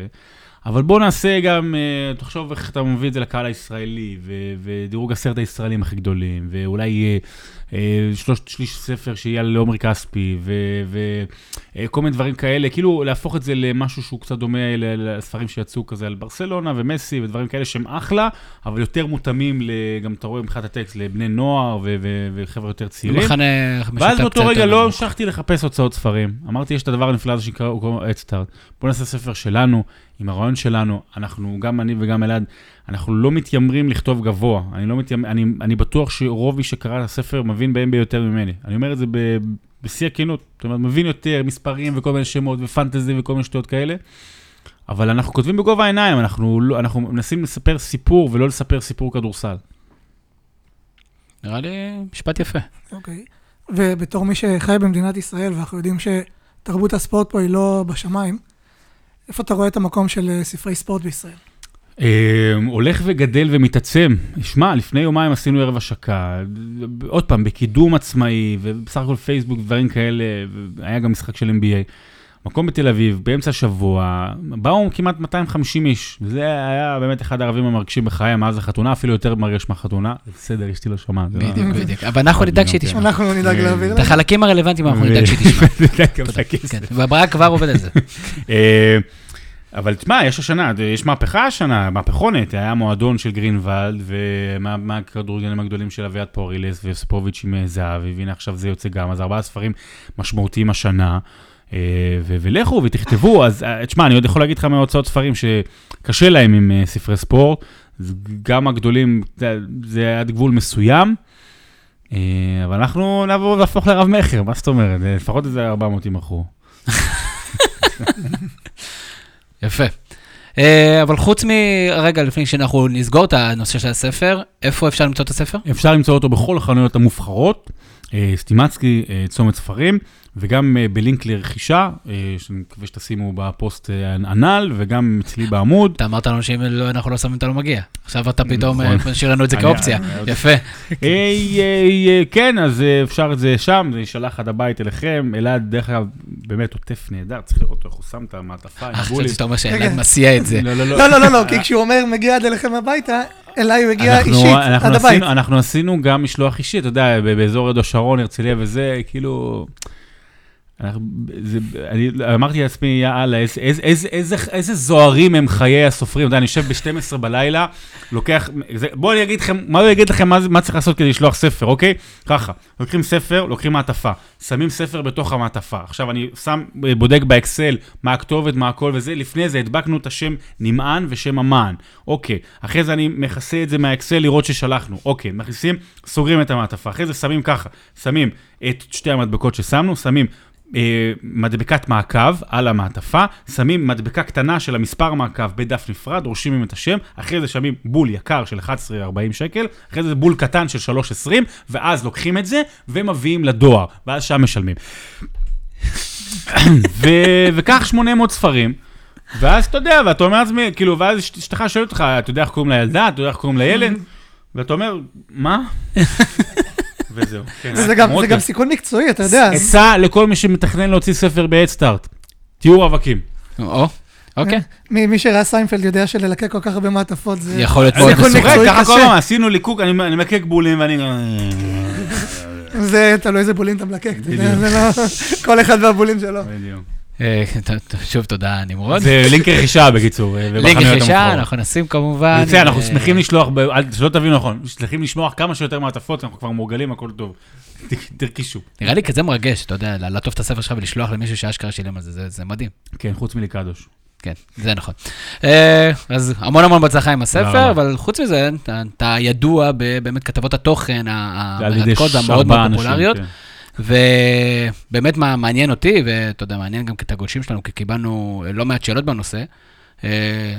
אבל בוא נעשה גם, אה, תחשוב איך אתה מביא את זה לקהל הישראלי, ודירוג עשרת הישראלים הכי גדולים, ואולי שלושת שליש ספר שיהיה על עומרי כספי, וכל מיני דברים כאלה, כאילו להפוך את זה למשהו שהוא קצת דומה לספרים שיצאו כזה על ברסלונה ומסי ודברים כאלה שהם אחלה, אבל יותר מותאמים, גם אתה רואה מבחינת הטקסט, לבני נוער וחבר'ה יותר צעירים. ואז באותו רגע לא. המשכתי לחפש הוצאות ספרים. אמרתי, יש את הדבר הנפלא הזה שנקרא אדסטארט. בוא נעשה ספר שלנו, עם הרעיון שלנו. אנחנו, גם אני וגם אלעד, אנחנו לא מתיימרים לכתוב גבוה. אני לא מתיימר, אני, אני בטוח שרוב מי שקרא את הספר מבין בהם ביותר ממני. אני אומר את זה ב- בשיא הכנות. זאת אומרת, מבין יותר מספרים וכל מיני שמות ופנטזי וכל מיני שטויות כאלה. אבל אנחנו כותבים בגובה העיניים, אנחנו, לא, אנחנו מנסים לספר סיפור ולא לספר סיפור כדורסל. נראה לי משפט יפה. אוקיי. ובתור מי שחי במדינת ישראל, ואנחנו יודעים שתרבות הספורט פה היא לא בשמיים, איפה אתה רואה את המקום של אה, ספרי ספורט בישראל? אה, הולך וגדל ומתעצם. שמע, לפני יומיים עשינו ערב השקה, עוד פעם, בקידום עצמאי, ובסך הכל פייסבוק, דברים כאלה, היה גם משחק של NBA. מקום בתל אביב, באמצע השבוע, באו כמעט 250 איש. זה היה באמת אחד הערבים המרגשים בחיי מאז החתונה, אפילו יותר מרגש מהחתונה. בסדר, אשתי לא שומעת. זה לא- בדיוק, בדיוק. אבל אנחנו נדאג שהיא תשמע. אנחנו נדאג אה, להעביר את. החלקים הרלוונטיים אנחנו נדאג שהיא (laughs) תשמע. כן, כבר עובד על זה. (laughs) אבל תשמע, יש השנה, יש מהפכה השנה, מהפכונת, היה מועדון של גרינוולד, ומהכדורגלנים הגדולים של אביעד פורילס וספוביץ' עם אה, זהבי, והנה עכשיו זה יוצא גם, אז ארבעה ספרים משמעותיים השנה. אה, ו- ולכו ותכתבו, אז אה, תשמע, אני עוד יכול להגיד לך מהוצאות ספרים שקשה להם עם ספרי ספורט, גם הגדולים, זה- זה עד גבול מסוים, אבל אנחנו נעבור להפוך לרב-מכר, מה זאת אומרת? לפחות איזה 400 ימכרו. (laughs) יפה. אה, אבל חוץ מ... רגע, לפני שאנחנו נסגור את הנושא של הספר, איפה אפשר למצוא את הספר? אפשר למצוא אותו בכל החנויות המובחרות, אה, סטימצקי, אה, צומת ספרים, וגם אה, בלינק לרכישה, אה, שאני מקווה שתשימו בפוסט אה, הנ"ל, וגם אצלי בעמוד. אתה אמרת לנו שאם לא- אנחנו לא שמים אתה לא מגיע. עכשיו אתה פתאום נכון. אה, משאיר לנו את זה כאופציה. יפה. אה, אה, אה, כן, אז אה, אפשר את זה שם, זה יישלח עד הבית אליכם. אלעד, דרך אגב, באמת עוטף נהדר, צריך לראות איך הוא שם את המעטפה עם אה. חשבתי שאתה אומר שאלעד. מסיע את זה. לא, לא, לא, לא, לא, לא, כי כשהוא אומר מגיע עד אליכם הביתה, אליי הוא הגיע אנחנו- אישית, אנחנו עד הבית. אנחנו עשינו גם משלוח אישי, אתה יודע, באזור ידו שרון, הרצליה וזה, כאילו... אני אמרתי לעצמי, יאללה, איזה- זוהרים הם חיי הסופרים. אתה יודע, אני יושב ב-12 בלילה, לוקח... בואו אני אגיד לכם, מה אני אגיד לכם מה צריך לעשות כדי לשלוח ספר, אוקיי? ככה, לוקחים ספר, לוקחים מעטפה, שמים ספר בתוך המעטפה. עכשיו, אני שם, בודק באקסל מה הכתובת, מה הכל וזה, לפני זה הדבקנו את השם נמען ושם המען. אוקיי, אחרי זה אני מכסה את זה מהאקסל לראות ששלחנו. אוקיי, מכניסים, סוגרים את המעטפה. אחרי זה שמים ככה, שמים את שתי המדבקות ששמנו, שמים מדבקת מעקב על המעטפה, שמים מדבקה קטנה של המספר מעקב בדף נפרד, רושמים את השם, אחרי זה שמים בול יקר של 11.40 שקל, אחרי זה בול קטן של 3.20, ואז לוקחים את זה ומביאים לדואר, ואז שם משלמים. ו- וכך 800 ספרים. ואז אתה יודע, ואתה אומר לעצמי, כאילו, ואז אשת- אשתך שואלת אותך, אתה יודע איך קוראים לילדה, אתה יודע איך קוראים לילד? ואתה אומר, מה? וזהו. כן, זה גם. סיכון מקצועי, אתה יודע. עצה לכל מי שמתכנן להוציא ספר ב-Headstart, תהיו רווקים. או, אוקיי. מי מי שראה סיינפלד יודע שללקק כל כך הרבה מעטפות זה... יכול להיות זה מאוד. מקצועי ככה כל קשה. הזמן, עשינו ליקוק, אני אני מלקק בולים ואני... זה תלוי איזה בולים אתה מלקק, אתה יודע. זה לא... כל אחד והבולים שלו. בדיוק. אה, שוב תודה, נמרוד. זה לינק רכישה בקיצור, אה, לינק רכישה. אנחנו נשים כמובן. יוצא, אנחנו אה, שמחים לשלוח, שלא תבינו נכון, שמחים לשלוח כמה שיותר מעטפות, אנחנו כבר מורגלים, הכל טוב. תרכישו. נראה לי כזה מרגש, אתה יודע, לעטוף את הספר שלך ולשלוח למישהו שאשכרה שילם על זה, זה- מדהים. כן, חוץ מליקדוש. כן, זה נכון. אז המון המון בהצלחה עם הספר. אבל חוץ מזה, אתה- ידוע באמת כתבות התוכן המרתקות והמאוד ארבעה מאוד פופולריות. ובאמת מה מעניין אותי, ואתה יודע, מעניין גם את הגולשים שלנו, כי קיבלנו לא מעט שאלות בנושא, אה,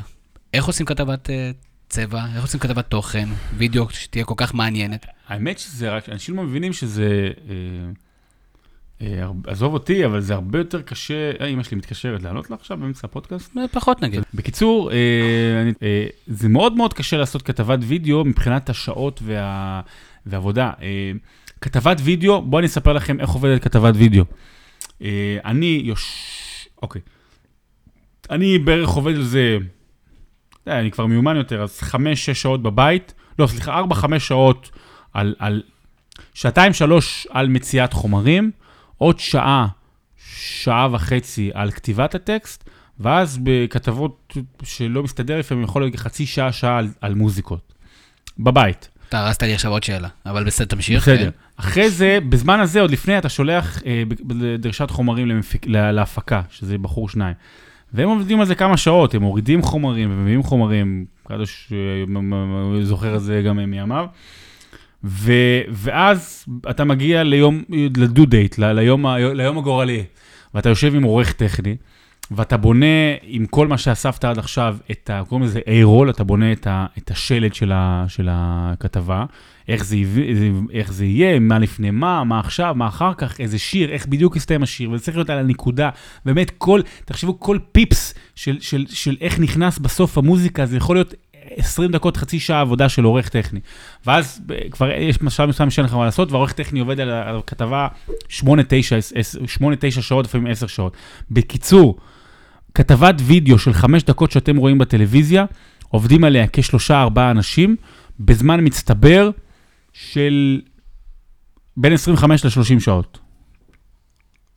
איך עושים כתבת אה, צבע, איך עושים כתבת תוכן, וידאו שתהיה כל כך מעניינת. האמת שזה רק, אנשים לא מבינים שזה, אה, אה, עזוב אותי, אבל זה הרבה יותר קשה, אה, אמא שלי מתקשרת לענות לה עכשיו באמצע הפודקאסט. אה, פחות נגיד. בקיצור, אה, אני, אה, זה מאוד מאוד קשה לעשות כתבת וידאו מבחינת השעות וה, והעבודה. אה, כתבת וידאו, בואו אני אספר לכם איך עובדת כתבת וידאו. אה, אני יוש... אוקיי. אני בערך עובד על זה, יודע, אני כבר מיומן יותר, אז חמש, שש שעות בבית, לא, סליחה, ארבע, חמש שעות על, על... שעתיים שלוש על מציאת חומרים, עוד שעה, שעה וחצי על כתיבת הטקסט, ואז בכתבות שלא מסתדר לפעמים, יכול להיות חצי שעה, שעה על, על מוזיקות. בבית. אתה הרסת לי עכשיו עוד שאלה, אבל בסדר, תמשיך. בסדר. כן. אחרי זה, בזמן הזה, עוד לפני, אתה שולח אה, דרישת חומרים למפיק, לה- להפקה, שזה בחור שניים. והם עובדים על זה כמה שעות, הם מורידים חומרים ומביאים חומרים, קדוש זוכר את זה גם מימיו. ו, ואז אתה מגיע ליום, לדו דייט, ליום, ליום הגורלי, ואתה יושב עם עורך טכני, ואתה בונה עם כל מה שאספת עד עכשיו, את ה... קוראים לזה A-roll, אתה בונה את, ה, את השלד של, ה, של הכתבה, איך זה, איך זה יהיה, מה לפני מה, מה עכשיו, מה אחר כך, איזה שיר, איך בדיוק יסתיים השיר, וזה צריך להיות על הנקודה. באמת, כל, תחשבו, כל פיפס של, של, של איך נכנס בסוף המוזיקה, זה יכול להיות 20 דקות, חצי שעה עבודה של עורך טכני. ואז ב- כבר יש משל מסוים שאין לך מה לעשות, והעורך טכני עובד על הכתבה 8-9 שעות, לפעמים 10 שעות. בקיצור, כתבת וידאו של 5 דקות שאתם רואים בטלוויזיה, עובדים עליה כשלושה ארבעה אנשים, בזמן מצטבר של בין 25 ל-30 שעות.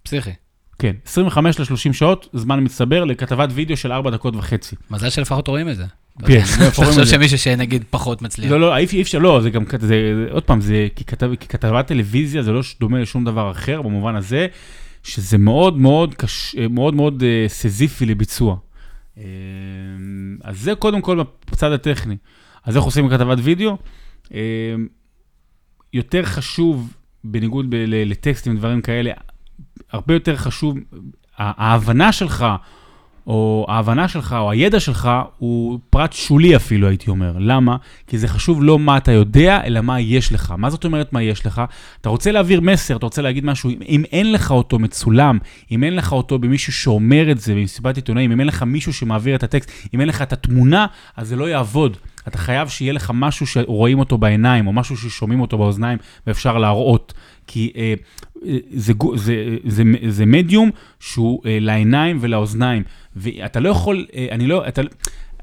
פסיכי. כן, 25 ל-30 שעות, זמן מצטבר לכתבת וידאו של 4 דקות וחצי. מזל שלפחות רואים את זה. כן, אני איפה רואים חושב? שמישהו שנגיד פחות מצליח. לא, לא, אי אפשר, לא, זה גם, זה, עוד פעם, זה, כי, כתב, כי כתבת טלוויזיה זה לא דומה לשום דבר אחר, במובן הזה, שזה מאוד מאוד קש, מאוד מאוד אה, סזיפי לביצוע. אה, אז זה קודם כל בצד הטכני. אז איך עושים כתבת וידאו? אה, יותר חשוב, בניגוד ב, לטקסטים ודברים כאלה, הרבה יותר חשוב, ההבנה שלך, או ההבנה שלך, או הידע שלך, הוא פרט שולי אפילו, הייתי אומר. למה? כי זה חשוב לא מה אתה יודע, אלא מה יש לך. מה זאת אומרת מה יש לך? אתה רוצה להעביר מסר, אתה רוצה להגיד משהו, אם, אם אין לך אותו מצולם, אם אין לך אותו במישהו שאומר את זה במסיבת עיתונאים, אם אין לך מישהו שמעביר את הטקסט, אם אין לך את התמונה, אז זה לא יעבוד. אתה חייב שיהיה לך משהו שרואים אותו בעיניים, או משהו ששומעים אותו באוזניים, ואפשר להראות. כי אה, זה, זה, זה, זה, זה מדיום שהוא אה, לעיניים ולאוזניים. ואתה לא יכול, אה, אני לא, אתה,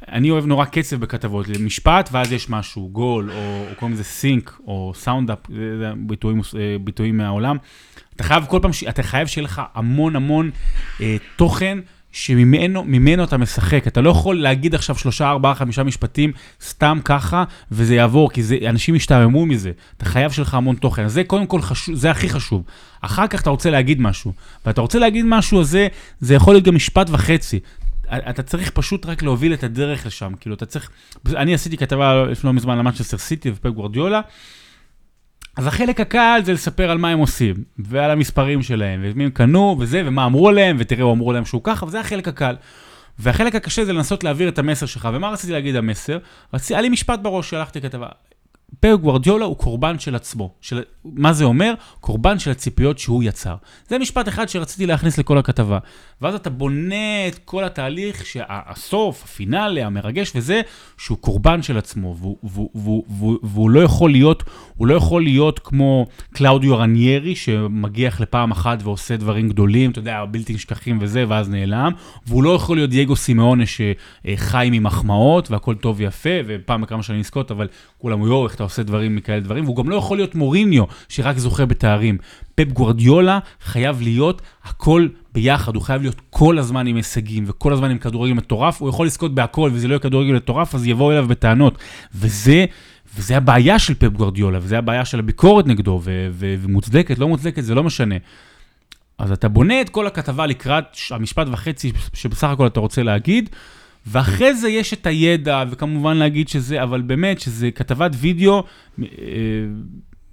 אני אוהב נורא קצב בכתבות, משפט ואז יש משהו, גול, או, או קוראים לזה סינק, או סאונדאפ, זה, ביטויים, אה, ביטויים מהעולם. אתה חייב כל פעם, אתה חייב שיהיה לך המון המון אה, תוכן. שממנו ממנו אתה משחק, אתה לא יכול להגיד עכשיו שלושה, ארבעה, חמישה משפטים סתם ככה, וזה יעבור, כי זה, אנשים ישתעממו מזה. אתה חייב שיהיה לך המון תוכן. זה קודם כל חשוב, זה הכי חשוב. אחר כך אתה רוצה להגיד משהו, ואתה רוצה להגיד משהו, אז זה, זה יכול להיות גם משפט וחצי. אתה צריך פשוט רק להוביל את הדרך לשם, כאילו אתה צריך, אני עשיתי כתבה לפני לא מזמן על מנצ'סטר סיטי ופפ גוורדיולה, אז החלק הקל זה לספר על מה הם עושים, ועל המספרים שלהם, ואת מי הם קנו, וזה, ומה אמרו עליהם, ותראו, אמרו להם שהוא ככה, וזה החלק הקל. והחלק הקשה זה לנסות להעביר את המסר שלך, ומה רציתי להגיד המסר? רציתי, היה לי משפט בראש, שלחתי כתבה. פפ גוורדיולה הוא קורבן של עצמו. של, מה זה אומר? קורבן של הציפיות שהוא יצר. זה משפט אחד שרציתי להכניס לכל הכתבה. ואז אתה בונה את כל התהליך, שהסוף, הפינאלה, המרגש וזה, שהוא קורבן של עצמו, והוא, לא יכול להיות, הוא לא יכול להיות כמו קלאודיו רניירי, שמגיח לפעם אחת ועושה דברים גדולים, אתה יודע, בלתי נשכחים וזה, ואז נעלם, והוא לא יכול להיות דייגו סימאונה שחי ממחמאות, והכל טוב ויפה, ופעם בכמה שנים לזכות, אבל כולם יואו, איך אתה עושה דברים מכאלה דברים, והוא גם לא יכול להיות מוריניו, שרק זוכה בתארים. פפ גוורדיולה חייב להיות הכל ביחד, הוא חייב להיות כל הזמן עם הישגים, וכל הזמן עם כדורגל מטורף, הוא יכול לזכות בהכל, וזה לא יהיה כדורגל מטורף, אז יבואו אליו בטענות. וזה... וזה הבעיה של פפ גוורדיולה, וזה הבעיה של הביקורת נגדו, ו- ו- ומוצדקת, לא מוצדקת, זה לא משנה. אז אתה בונה את כל הכתבה לקראת המשפט וחצי שבסך הכל אתה רוצה להגיד, ואחרי זה יש את הידע, וכמובן להגיד שזה, אבל באמת, שזה כתבת וידאו, אה,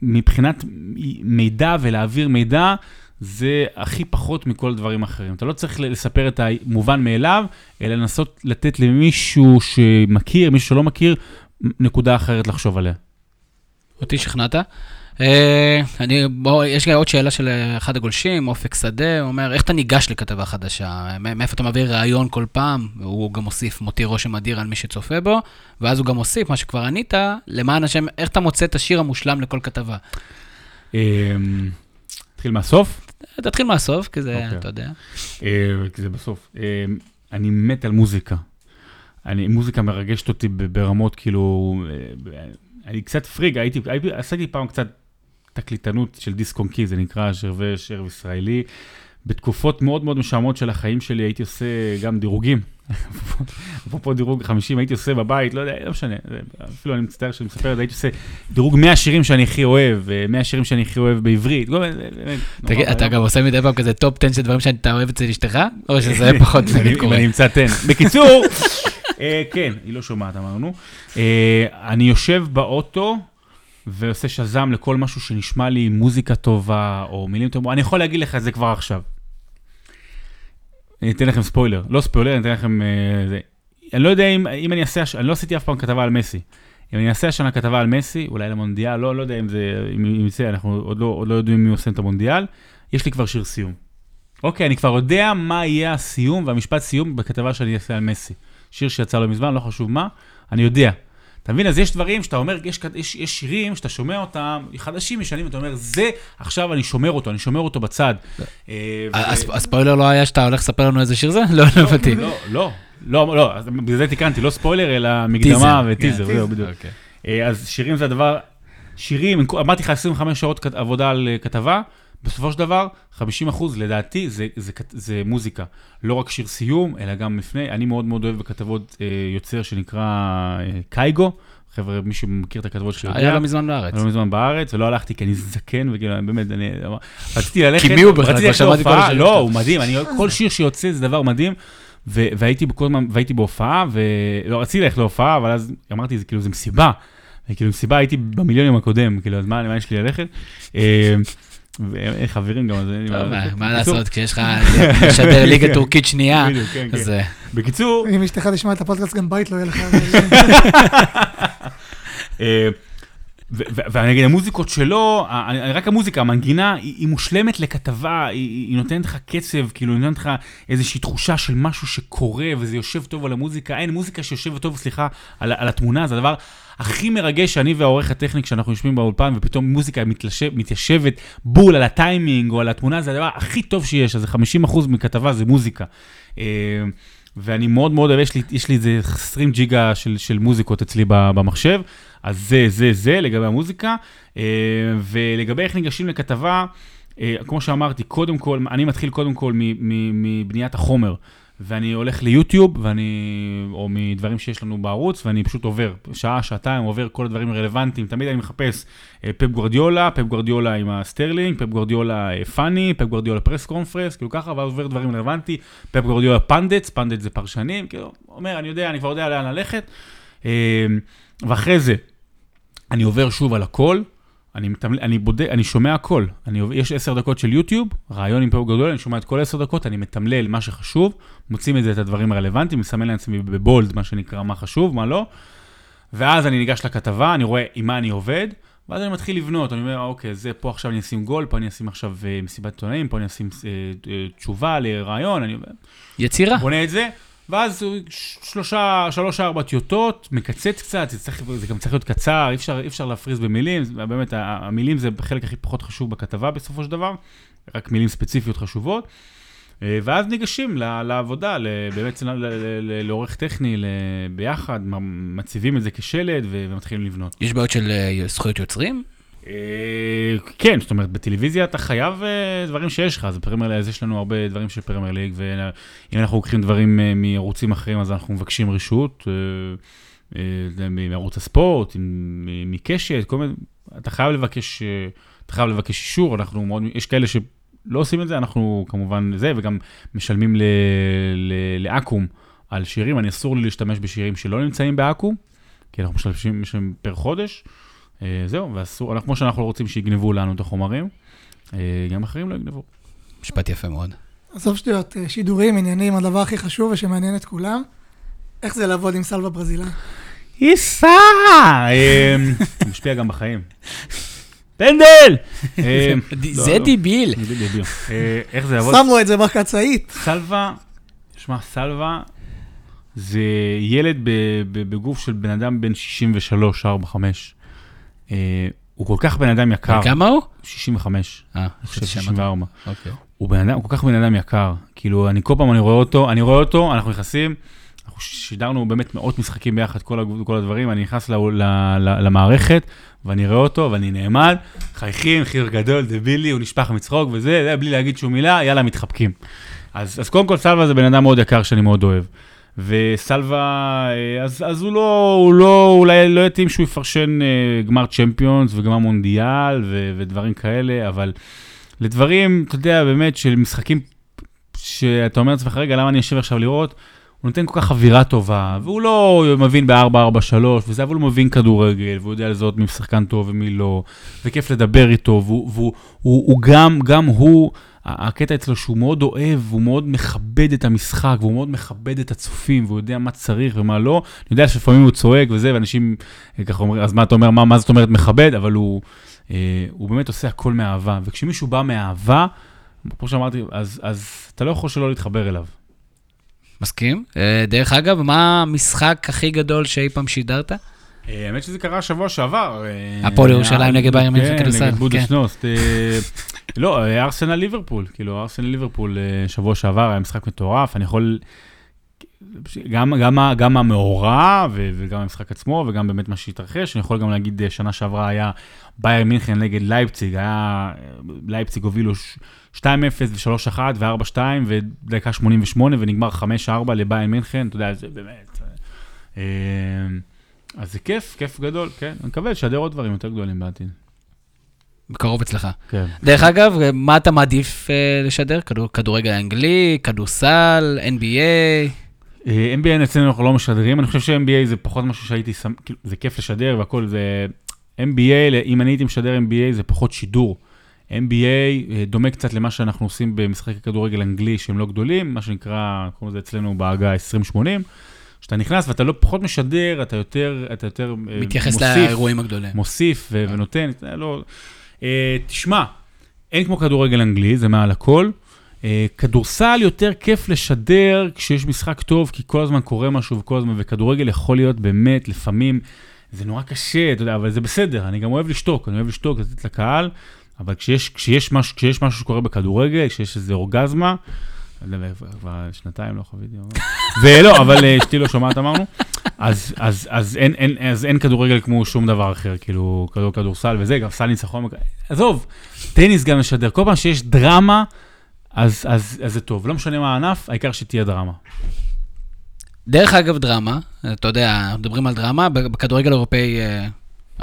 מבחינת מידע ולהעביר מידע, זה הכי פחות מכל דברים אחרים. אתה לא צריך לספר את המובן מאליו, אלא לנסות לתת למישהו שמכיר, מישהו שלא מכיר, נקודה אחרת לחשוב עליה. אותי שכנעת. אה, אני, בוא, יש לי עוד שאלה של אחד הגולשים, אופק שדה, הוא אומר, איך אתה ניגש לכתבה חדשה? מאיפה אתה מעביר ראיון כל פעם? הוא גם מוסיף, מותיר רושם אדיר על מי שצופה בו, ואז הוא גם מוסיף, מה שכבר ענית, למען השם, איך אתה מוצא את השיר המושלם לכל כתבה? נתחיל מהסוף? תתחיל מהסוף, כי זה, אוקיי. אתה יודע. אה, כי זה בסוף. אה, אני מת על מוזיקה. אני, מוזיקה מרגשת אותי ברמות, כאילו, אה, אני קצת פריג, הייתי, הייתי, עשיתי פעם קצת תקליטנות של דיסק און קי, זה נקרא שרווה שרב ישראלי. בתקופות מאוד מאוד משעמות של החיים שלי הייתי עושה גם דירוגים. אפרופו דירוג 50, הייתי עושה בבית, לא יודע, לא משנה, אפילו אני מצטער שאני מספר את זה, הייתי עושה דירוג 100 שירים שאני הכי אוהב, 100 שירים שאני הכי אוהב בעברית. לא, תגיד, אתה גם עושה מדי פעם כזה טופ 10 של דברים שאתה אוהב אצל אשתך? או שזה (laughs) פחות נגיד קורה? אני אמצא 10. בקיצור, אה, כן, היא לא שומעת, אמרנו. אה, אני יושב באוטו. ועושה שאזאם לכל משהו שנשמע לי מוזיקה טובה, או מילים טובות, אני יכול להגיד לך את זה כבר עכשיו. אני אתן לכם ספוילר, לא ספוילר, אני אתן לכם... אה, זה. אני לא יודע אם, אם אני אעשה, אני לא עשיתי אף פעם כתבה על מסי. אם אני אעשה השנה כתבה על מסי, אולי למונדיאל, לא, לא יודע אם זה, אם יצא, אנחנו עוד לא, עוד לא יודעים מי עושה את המונדיאל, יש לי כבר שיר סיום. אוקיי, אני כבר יודע מה יהיה הסיום והמשפט סיום בכתבה שאני אעשה על מסי. שיר שיצא לא מזמן, לא חשוב מה, אני יודע. אתה מבין? אז יש דברים שאתה אומר, יש, יש, יש שירים שאתה שומע אותם, חדשים, ישנים, ואתה אומר, זה, עכשיו אני שומר אותו, אני שומר אותו בצד. אה, הספוילר לא היה שאתה הולך לספר לנו איזה שיר זה? (laughs) לא, לא הבנתי. לא, לא, לא, לא, בגלל זה תיקנתי, לא ספוילר, אלא מקדמה וטיזר, כן. זהו, בדיוק. אוקיי. אה, אז שירים זה הדבר, שירים, אמרתי לך 25 שעות עבודה על אה, כתבה, בסופו של דבר, 50 אחוז, לדעתי, זה, זה, זה, זה מוזיקה. לא רק שיר סיום, אלא גם לפני. אני מאוד מאוד אוהב בכתבות אה, יוצר שנקרא אה, קייגו. חבר'ה, מי שמכיר את הכתבות יודע. היה לא מזמן בארץ. היה לא מזמן בארץ, ולא הלכתי כי אני זקן, וכאילו, באמת, אני רציתי ללכת, כי מי הוא בכלל? רציתי ללכת להופעה, לא, הוא מדהים, אני, כל שיר שיוצא זה דבר מדהים, ו- והייתי, בכל, והייתי בהופעה, ולא רציתי ללכת להופעה, אבל אז אמרתי, זה כאילו, זה מסיבה. כאילו, מסיבה הייתי במיליונים הקודם, כאילו, אז מה, מה יש לי ללכת? אה, חברים גם, אז אין לי מה לעשות. מה לעשות, כשיש לך לשדר ליגה טורקית שנייה, כן, אז... כן. בקיצור... אם אשתך תשמע את הפודקאסט, גם בית לא יהיה לך. (laughs) אה, ואני אגיד, המוזיקות שלו, רק המוזיקה, המנגינה, היא מושלמת לכתבה, היא נותנת לך קצב, כאילו, היא נותנת לך איזושהי תחושה של משהו שקורה, וזה יושב טוב על המוזיקה. אין מוזיקה שיושבת טוב, סליחה, על התמונה, זה הדבר הכי מרגש שאני והעורך הטכני, כשאנחנו יושבים באולפן, ופתאום מוזיקה מתיישב, מתיישבת בול על הטיימינג או על התמונה, זה הדבר הכי טוב שיש, אז 50% מכתבה זה מוזיקה. אה, ואני מאוד מאוד אוהב, יש לי, יש לי איזה 20 ג'יגה של, של מוזיקות אצלי במחשב, אז זה, זה, זה לגבי המוזיקה. אה, ולגבי איך ניגשים לכתבה, אה, כמו שאמרתי, קודם כל, אני מתחיל קודם כל מבניית החומר. ואני הולך ליוטיוב, ואני, או מדברים שיש לנו בערוץ, ואני פשוט עובר, שעה, שעתיים, עובר כל הדברים הרלוונטיים. תמיד אני מחפש אה, פפ גורדיולה, פפ גורדיולה עם הסטרלינג, פפ גורדיולה אה, funny, פפ גורדיולה press conference, כאילו ככה, ואז עובר דברים רלוונטיים. פפ גורדיולה pundits, pundits זה פרשנים, כאילו, אומר, אני יודע, אני כבר יודע לאן ללכת. אה, ואחרי זה, אני עובר שוב על הכל. אני, מתמל... אני בודק, אני שומע הכל. אני, יש עשר דקות של יוטיוב, רעיון עם פעול גדול, אני שומע את כל עשר דקות, אני מתמלל מה שחשוב, מוציא מזה את הדברים הרלוונטיים, מסמן לעצמי בבולד, מה שנקרא, מה חשוב, מה לא. ואז אני ניגש לכתבה, אני רואה עם מה אני עובד, ואז אני מתחיל לבנות, אני אומר, אוקיי, זה פה עכשיו אני אשים גול, פה אני אשים עכשיו uh, מסיבת עיתונאים, פה אני אשים uh, uh, תשובה לרעיון, אני... יצירה. בונה את זה, ואז שלושה, שלוש, ארבע טיוטות, מקצץ קצת, זה, צריך, זה גם צריך להיות קצר, אי אפשר, אי אפשר להפריז במילים, באמת, המילים זה החלק הכי פחות חשוב בכתבה בסופו של דבר, רק מילים ספציפיות חשובות. אה, ואז ניגשים לעבודה, באמת לעורך טכני, ביחד, מציבים את זה כשלד ומתחילים לבנות. יש בעיות של אה, זכויות יוצרים? אה, כן, זאת אומרת, בטלוויזיה אתה חייב אה, דברים שיש לך, אז בפרמייר ליג, יש לנו הרבה דברים של פרמייר ליג, ואם אנחנו לוקחים דברים אה, מערוצים אחרים, אז אנחנו מבקשים רשות, מערוץ הספורט, מקשת, כל מיני, אתה חייב לבקש, אתה חייב לבקש אישור, אנחנו מאוד, יש כאלה שלא עושים את זה, אנחנו כמובן זה, וגם משלמים לאקו"ם על שירים, אני אסור לי להשתמש בשירים שלא נמצאים באקו"ם, כי אנחנו משלמים פר חודש. אה, זהו, ואסור, כמו שאנחנו לא רוצים שיגנבו לנו את החומרים, אה, גם אחרים לא יגנבו. משפט יפה מאוד. עזוב שטויות, אה, שידורים, עניינים, הדבר הכי חשוב ושמעניין את כולם. איך זה לעבוד עם סלווה ברזילה? ייסע! משפיע גם בחיים. פנדל! זה לא, לא. דיביל. איך זה יעבוד? שמו את זה בקצאית. סלווה, שמע, סלווה זה ילד בגוף של בן אדם בן 63, 4, 5. אה, הוא כל כך בן אדם יקר. כמה הוא? 65. אה, אני חושב 64. אוקיי. הוא בן אדם, הוא כל כך בן אדם יקר. כאילו, אני כל פעם אני רואה אותו, אני רואה אותו, אנחנו נכנסים, אנחנו שידרנו באמת מאות משחקים ביחד, כל, כל הדברים, אני נכנס ל, ל, ל, למערכת, ואני רואה אותו, ואני נעמד, חייכים, חיר גדול, דבילי, הוא נשפך מצחוק וזה, זה, בלי להגיד שום מילה, יאללה, מתחבקים. אז, אז קודם כל, סלווה זה בן אדם מאוד יקר שאני מאוד אוהב. וסלווה, אה, אז, אז הוא לא, הוא לא, אולי לא יתאים שהוא יפרשן אה, גמר צ'מפיונס וגמר מונדיאל ו, ודברים כאלה, אבל לדברים, אתה יודע, באמת, של משחקים שאתה אומר לעצמך, רגע, למה אני יושב עכשיו לראות? הוא נותן כל כך אווירה טובה, והוא לא מבין ב-4-4-3 וזה, אבל הוא מבין כדורגל, והוא יודע לזהות מי שחקן טוב ומי לא, וכיף לדבר איתו, והוא, והוא הוא, הוא גם, גם הוא, הקטע אצלו שהוא מאוד אוהב, הוא מאוד מכבד את המשחק, והוא מאוד מכבד את הצופים, והוא יודע מה צריך ומה לא. אני יודע שלפעמים הוא צועק וזה, ואנשים אה, ככה אומרים, אז מה אתה אומר, מה, מה זאת אומרת מכבד? אבל הוא, אה, הוא באמת עושה הכל מאהבה, וכשמישהו בא מאהבה, כמו שאמרתי, אז, אז אתה לא יכול שלא להתחבר אליו. מסכים. אה, דרך אגב, מה המשחק הכי גדול שאי פעם שידרת? אה, האמת שזה קרה שבוע שעבר. אה, הפועל ירושלים נגד ביירן מינכן כן, כדורסל, נגד כן. בודסנוסט. אה, לא, ארסנל ליברפול, כאילו, ארסנל ליברפול שבוע שעבר היה משחק מטורף, אני יכול... גם, גם, גם המאורע ו- וגם המשחק עצמו וגם באמת מה שהתרחש, אני יכול גם להגיד, אה, שנה שעברה היה בייר מינכן נגד לייפציג, היה, אה, לייפציג הובילו ש- 2-0 ו-3-1 ו-4-2 ודקה 88 ונגמר 5-4 לבייר מינכן, אתה יודע, זה באמת... אה, אז זה כיף, כיף גדול, כן. אני מקווה לשדר עוד דברים יותר גדולים בעתיד. קרוב אצלך. כן. דרך אגב, מה אתה מעדיף אה, לשדר? כדור- כדורגל אנגלי, כדורסל, NBA? אה, NBA אצלנו אנחנו לא משדרים, אני חושב ש-NBA זה פחות משהו שהייתי שם, כאילו, זה כיף לשדר והכל, זה... NBA, אם אני הייתי משדר NBA זה פחות שידור. NBA אה, דומה קצת למה שאנחנו עושים במשחקי כדורגל אנגלי שהם לא גדולים, מה שנקרא, קוראים לזה אצלנו בעגה 2080. כשאתה נכנס ואתה לא פחות משדר, אתה יותר, אתה יותר אה, מתייחס מוסיף. לאירועים הגדולים. מוסיף ו- ונותן, אה, לא... תשמע, אין כמו כדורגל אנגלי, זה מעל הכל. אה, כדורסל יותר כיף לשדר כשיש משחק טוב, כי כל הזמן קורה משהו וכל הזמן, וכדורגל יכול להיות באמת, לפעמים, זה נורא קשה, אתה יודע, אבל זה בסדר, אני גם אוהב לשתוק, אני אוהב לשתוק, לתת לקהל, אבל כשיש, כשיש, משהו, כשיש משהו שקורה בכדורגל, כשיש איזה אורגזמה, לא כבר שנתיים לא חוויתי, (laughs) ולא, אבל אה, אשתי לא שומעת אמרנו, אז, אז, אז, אין, אין, אז אין כדורגל כמו שום דבר אחר, כאילו, כדור, כדורסל וזה, גם סל ניצחון, עזוב, טניס גם משדר, כל פעם שיש דרמה, אז, אז, אז זה טוב, לא משנה מה הענף, העיקר שתהיה דרמה. דרך אגב, דרמה, אתה יודע, מדברים על דרמה, בכדורגל האירופאי, אה,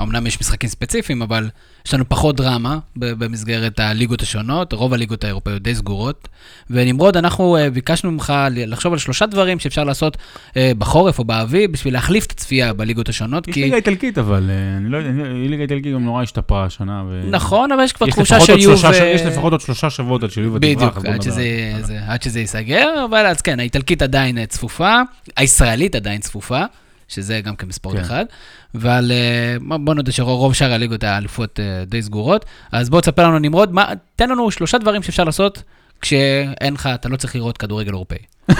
אמנם יש משחקים ספציפיים, אבל יש לנו פחות דרמה במסגרת הליגות השונות, רוב הליגות האירופאיות די סגורות. ונמרוד, אנחנו אה, ביקשנו ממך לחשוב על שלושה דברים שאפשר לעשות אה, בחורף או באביב, בשביל להחליף את הצפייה בליגות השונות, יש כי... ליגה איטלקית, אבל אה, אני לא יודע, ליגה איטלקית גם נורא השתפרה השנה. ו... נכון, אבל יש כבר יש תחושה לפחות עוד שיוב... שלושה ש- אה, יש לפחות עוד שלושה שבועות עד שיובל תברח. בדיוק, עד שזה, זה, עד שזה ייסגר, אבל אז כן, האיטלקית עדיין צפופה, הישראלית עדיין צפופה, שזה גם כן מספורט כן. אחד, אבל אה, בוא נודה שרוב שאר הליגות האליפות אה, די סגורות, אז בוא תספר לנו נמרוד, מה, תן לנו שלושה דברים שאפשר לעשות כשאין לך, אתה לא צריך לראות כדורגל אירופאי. (laughs)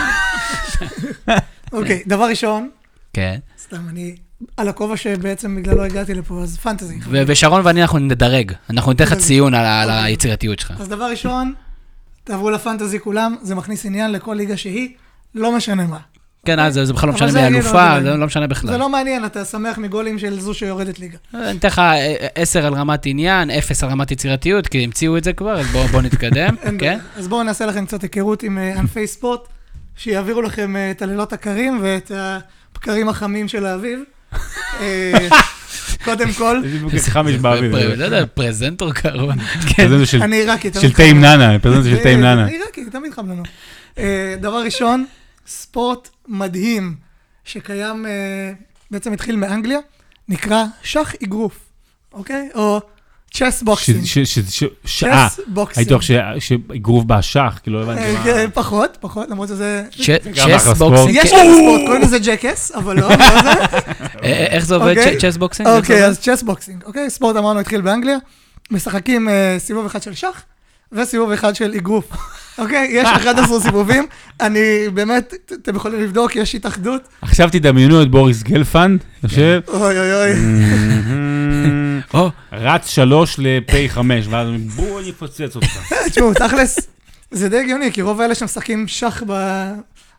אוקיי, דבר ראשון, כן. סתם, אני על הכובע שבעצם בגללו הגעתי לפה, אז פנטזי. ו- ושרון ואני, אנחנו נדרג, אנחנו ניתן לך אוקיי. ציון על על היצירתיות שלך. אז דבר ראשון, תעברו לפנטזי כולם, זה מכניס עניין לכל ליגה שהיא, לא משנה מה. כן, אז זה זה בכלל לא משנה זה מי יגיד אלופה, עוד זה דברים. לא משנה זה בכלל. לא מעניין, אתה שמח מגולים של זו שיורדת ליגה. אני אתן לך אה, עשר על רמת עניין, אפס על רמת יצירתיות, כי המציאו את זה כבר, אז בואו בוא נתקדם, (laughs) כן? אז בואו נעשה לכם קצת היכרות עם אה, ענפי ספורט, שיעבירו לכם אה, את הלילות הקרים ואת הבקרים החמים של האביב. (laughs) אה, קודם כל, איזה בדיוק חם יש באוויר. פר- לא יודע, פרזנטור קראו. כן. פרזנטור של- אני עיראקי. של תה עם. נאנה, פרזנטור של תה עם אה, נאנה. עיראקי, תמיד חם לנו. אה, דבר ראשון, ספורט מדהים שקיים, אה, בעצם התחיל מאנגליה, נקרא שח אגרוף, אוקיי? או צ'ס בוקסינג. ש- ש- ש- ש- אה, צ'ס בוקסינג. הייתי הולך שאגרוף באשך, כאילו לא הבנתי אה, מה... כן, פחות, פחות, למרות שזה... צ'ס. בוקסינג, יש כן. לזה ספורט, קוראים לזה ג'קס, אבל לא, לא זה. אה, איך זה עובד, אוקיי. chess boxing? אוקיי, עובד? אז chess boxing, אוקיי? ספורט אמרנו התחיל באנגליה, משחקים סיבוב אחד של שח וסיבוב אחד של אגרוף. (laughs) אוקיי? יש 11 סיבובים, אני באמת, אתם יכולים לבדוק, יש התאחדות. עכשיו תדמיינו את בוריס גלפנד, יושב, אוי אוי אוי. (laughs) או, רץ שלוש לפי חמש, ואז הוא אומר, בוא אני אפוצץ אותך. (laughs) תשמעו, תכלס, זה די הגיוני, כי רוב האלה שמשחקים שח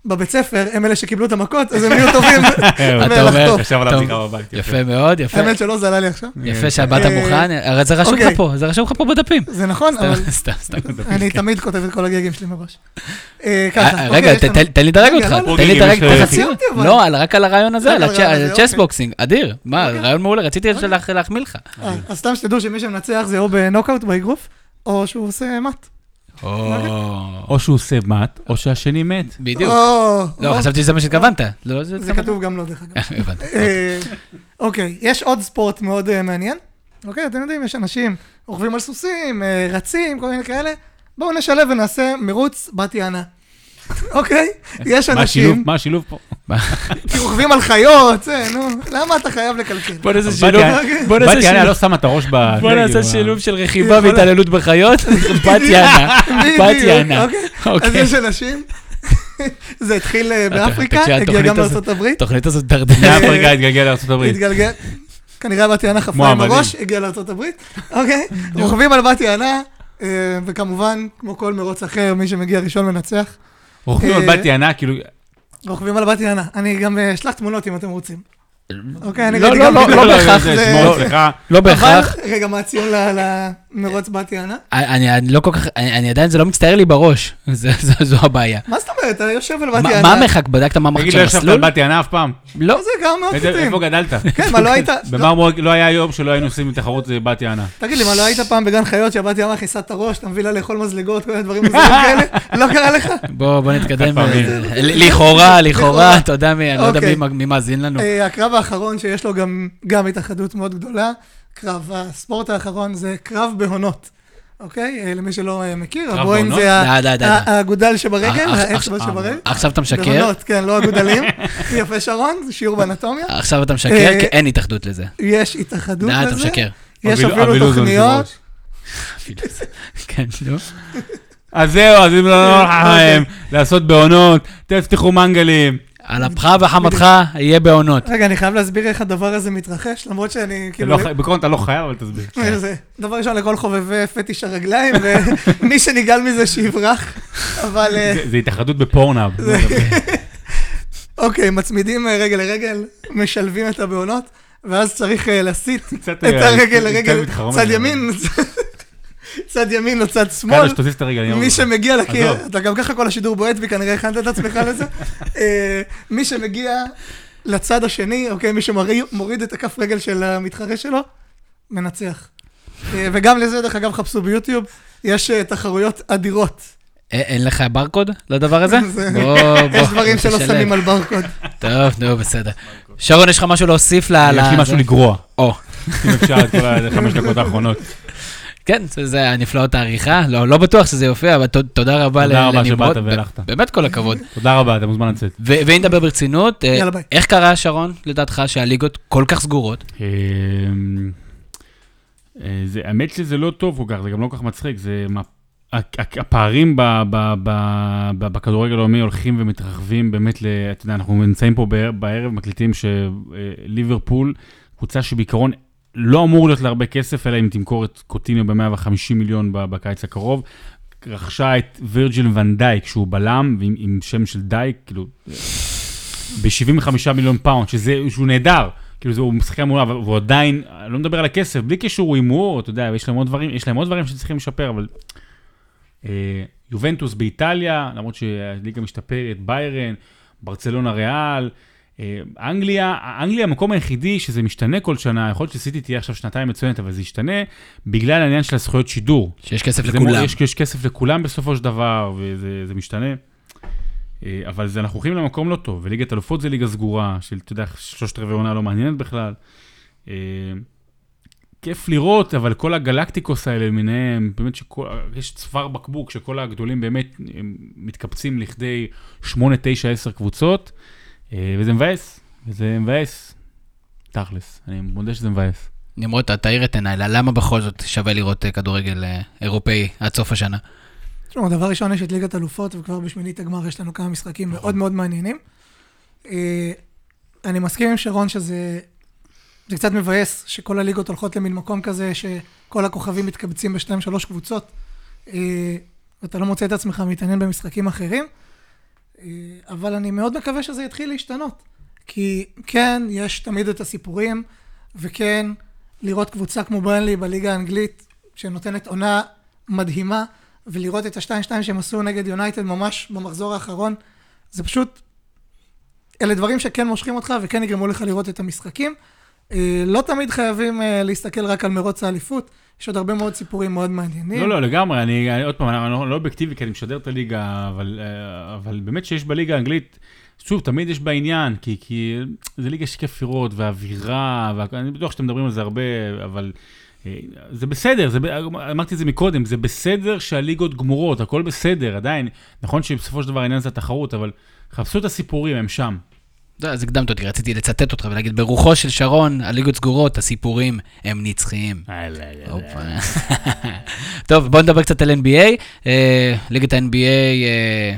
בבית ספר, הם אלה שקיבלו את המכות, אז הם יהיו טובים (laughs) אתה אומר, בלחטוף. ישב על טוב. הבדיחה בבית. יפה מאוד, יפה. האמת שלא, זה עלה לי עכשיו. יפה שבאת אה, מוכן, הרי זה רשום לך אוקיי. פה, זה רשום לך פה בדפים. זה נכון, אבל סתם, סתם, סתם. אני תמיד כותב את כל הגגים שלי מראש. אה, אה, ככה, רגע, אוקיי, לנו- תן- לי לדרג רגע, אותך, תן לי רגע, לדרג אותך. לא, רק על הרעיון הזה, על על הרעיון הזה, ה chess אוקיי. boxing, אדיר. מה, אוקיי. רעיון מעולה, רציתי להחמיא לך. אה, אז סתם שתדעו שמי שמנצח זה או בנוקאוט באגרוף, או שהוא עושה מאט. או שהוא עושה מת, או שהשני מת. בדיוק. לא. חשבתי שזה מה שהתכוונת. לא, זה כתוב גם לא, דרך אגב. (laughs) הבנתי. אה, אוקיי, יש עוד ספורט מאוד אה, מעניין. אוקיי, אתם יודעים, יש אנשים רוכבים על סוסים, אה, רצים, כל מיני כאלה. בואו נשלב ונעשה מרוץ בת יענה. אוקיי? יש אנשים, מה השילוב פה? (laughs) כי רוכבים על חיות, זה, נו, למה אתה חייב לקלקל? בוא נעשה שילוב, בוא נעשה בת יענה שילוב. לא שמה את הראש ב... בוא זה, נעשה כאילו, שילוב של (laughs) רכיבה והתעללות בחיות, (laughs) בת יענה, בת יענה. אוקיי. אז אוקיי. יש אנשים, זה התחיל אה, באפריקה, הגיע גם לארצות הברית, התוכנית הזאת דרדנה. מאפריקה התגלגל לארה"ב. התגלגל, כנראה בת יענה חפרה כמו עם. הראש, הגיע לארצות הברית, אוקיי, רוכבים על בת יענה, אה, וכמובן, כמו כל מרוץ אחר, מי שמגיע ראשון מנצח, רוכבים על אה, בת יענה, כאילו... רוכבים על בת יענה. אני גם אה, אשלח תמונות אם אתם רוצים. אוקיי, אני לא, לא, גם לא, וידאו. לא בהכרח, סליחה. לא אבל, בהכרח. רגע, מה הציון ל- למרוץ בת יענה? אני אני לא כל כך, אני אני עדיין, זה לא מצטער לי בראש. (laughs) זה- זה- זו הבעיה. מה זאת אומרת? אתה יושב על בת יענה. מה המרחק? בדקת מה המרחק תגיד, של לא ישבת על המסלול? בת יענה אף פעם? לא. זה גם מאוד קטעים. איפה גדלת? כן, מה, לא היית... (laughs) במרמורק לא היה יום שלא היינו עושים תחרות אה, בת יענה. תגיד לי, מה, לא היית פעם בגן חיות שהבת יענה מכניסה את הראש, אתה מביא לה לאכול מזלגות, כל מיני דברים מוזרים כאלה? (laughs) לא קרה לך? בוא בוא נתקדם. אה, לכאורה, לכאורה. אתה יודע מי, אני לא יודע אוקיי. מי- מי מאזין לנו. אה, הקרב האחרון שיש לו גם- גם התאחדות מאוד גדולה, קרב הספורט האחרון זה קרב בהונות. אוקיי? אה, למי שלא אה, מכיר, הבוהן? זה האגודל שברגל, אח- האצבע שברגל. עכשיו אתה משקר, בהונות, כן, לא אגודלים. (laughs) יפה שרון, זה שיעור באנטומיה. עכשיו אתה משקר, אה, כי אין התאחדות לזה. יש התאחדות די, אתה לזה. משקר. יש אפילו תוכניות. (laughs) כן, נו. אז זהו, אז אם לא נוח לכם לעשות בעונות, תפתחו מנגלים. על אפך וחמתך יהיה בעונות. רגע, אני חייב להסביר איך הדבר הזה מתרחש, למרות שאני כאילו... לא בעיקרון אתה לא חייב, אבל תסביר. (laughs) דבר ראשון לכל חובבי פטיש הרגליים, ומי שניגל מזה שיברח. אבל אה, זה- התאחדות בפורנאב. אוקיי, מצמידים אה, רגל לרגל, משלבים את הבעונות, ואז צריך אה, להסיט את הרגל לרגל. צד ימין, צד ימין או צד שמאל. קדוש, תזיז את הרגל, מי. שמגיע לקיר. אתה גם ככה כל השידור בועט בי, כנראה הכנת את עצמך לזה. (laughs) אה, מי שמגיע לצד השני, אוקיי, מי שמוריד את הכף רגל של המתחרה שלו, מנצח. אה, וגם לזה, דרך אגב, חפשו ביוטיוב, יש אה, תחרויות אדירות. אין לך ברקוד לדבר הזה? (laughs) זה- בוא, בוא. יש דברים שלא. שמים על ברקוד. טוב, נו, בסדר. שרון, יש לך משהו להוסיף ל... יש לי משהו? לגרוע. או, אם אפשר את כל החמש דקות האחרונות. כן, זה- זה הנפלאות העריכה. לא לא בטוח שזה יופיע, אבל ת- תודה רבה תודה ל- רבה לנמרוד. שבאת והלכת. באמת כל הכבוד. תודה רבה, אתה מוזמן לצאת. ואם נדבר ברצינות, אה, יאללה, ביי. איך קרה, שרון, לדעתך, שהליגות כל כך סגורות? אמ, אה, זה- האמת שזה לא טוב כל כך, זה גם לא כל כך מצחיק, זה... הפערים ב- ב- ב- ב- בכדורגל העולמי הולכים ומתרחבים באמת, ל- אתה יודע, אנחנו נמצאים פה בער- בערב, מקליטים שליברפול, קבוצה שבעיקרון לא אמור להיות לה הרבה כסף, אלא אם תמכור את קוטיניו ב-150 מיליון בקיץ הקרוב. רכשה את וירג'יל ון דייק, שהוא בלם, ועם עם שם של דייק, כאילו, ב-75 מיליון פאונד, שזה, שהוא נהדר. כאילו, זה, הוא מעולה, אבל הוא עדיין, אני לא מדבר על הכסף, בלי קשר הוא הימור, אתה יודע, יש להם עוד דברים, יש להם עוד דברים שצריכים לשפר, אבל... אה, יובנטוס באיטליה, למרות שהליגה משתפרת, ביירן, ברצלונה ריאל, אנגליה, אנגליה המקום היחידי שזה משתנה כל שנה, יכול להיות שסיטי תהיה עכשיו שנתיים מצוינת, אבל זה ישתנה בגלל העניין של הזכויות שידור. שיש כסף לכולם. מ- יש, יש כסף לכולם בסופו של דבר, וזה זה משתנה. אה, אבל זה, אנחנו הולכים למקום לא טוב, וליגת אלופות זה ליגה סגורה, של, אתה יודע, שלושת רבעי עונה לא מעניינת בכלל. אה, כיף לראות, אבל כל הגלקטיקוס האלה למיניהם, באמת שכל, יש צוואר בקבוק שכל הגדולים באמת מתקבצים לכדי 8, 9, 10 קבוצות, אה, וזה מבאס, וזה מבאס, תכלס, אני מודה שזה מבאס. נמרוד, תאיר את עיניי, למה בכל זאת שווה לראות אה, כדורגל אה, אירופאי עד סוף השנה? תשמעו, דבר ראשון, יש את ליגת אלופות, וכבר בשמינית הגמר יש לנו כמה משחקים מאוד מאוד מעניינים. אה, אני מסכים עם שרון שזה זה קצת מבאס שכל הליגות הולכות למין מקום כזה, שכל הכוכבים מתקבצים בשתיים, שלוש קבוצות, אה, ואתה לא מוצא את עצמך מתעניין במשחקים אחרים. אה, אבל אני מאוד מקווה שזה יתחיל להשתנות. כי כן, יש תמיד את הסיפורים, וכן, לראות קבוצה כמו ברנלי בליגה האנגלית, שנותנת עונה מדהימה, ולראות את השתיים-שתיים שהם עשו נגד יונייטד ממש במחזור האחרון, זה פשוט, אלה דברים שכן מושכים אותך וכן יגרמו לך לראות את המשחקים. אה, לא תמיד חייבים אה, להסתכל רק על מרוץ האליפות, יש עוד הרבה מאוד סיפורים מאוד מעניינים. לא, לא, לגמרי, אני, אני עוד פעם, אני לא, לא אובייקטיבי כי אני משדר את הליגה, אבל, אה, אבל באמת שיש בליגה האנגלית, שוב, תמיד יש בה עניין, כי, כי זה ליגה של כיף לראות, והאווירה, ואני בטוח שאתם מדברים על זה הרבה, אבל זה בסדר, זה, אמרתי את זה מקודם, זה בסדר שהליגות גמורות, הכל בסדר, עדיין, נכון שבסופו של דבר העניין זה התחרות, אבל חפשו את הסיפורים, הם שם. לא, אז הקדמת אותי, רציתי לצטט אותך ולהגיד, ברוחו של שרון, הליגות סגורות, הסיפורים הם נצחיים. הופה. (laughs) טוב, בואו נדבר קצת על NBA. אה, ליגת ה-NBA אה,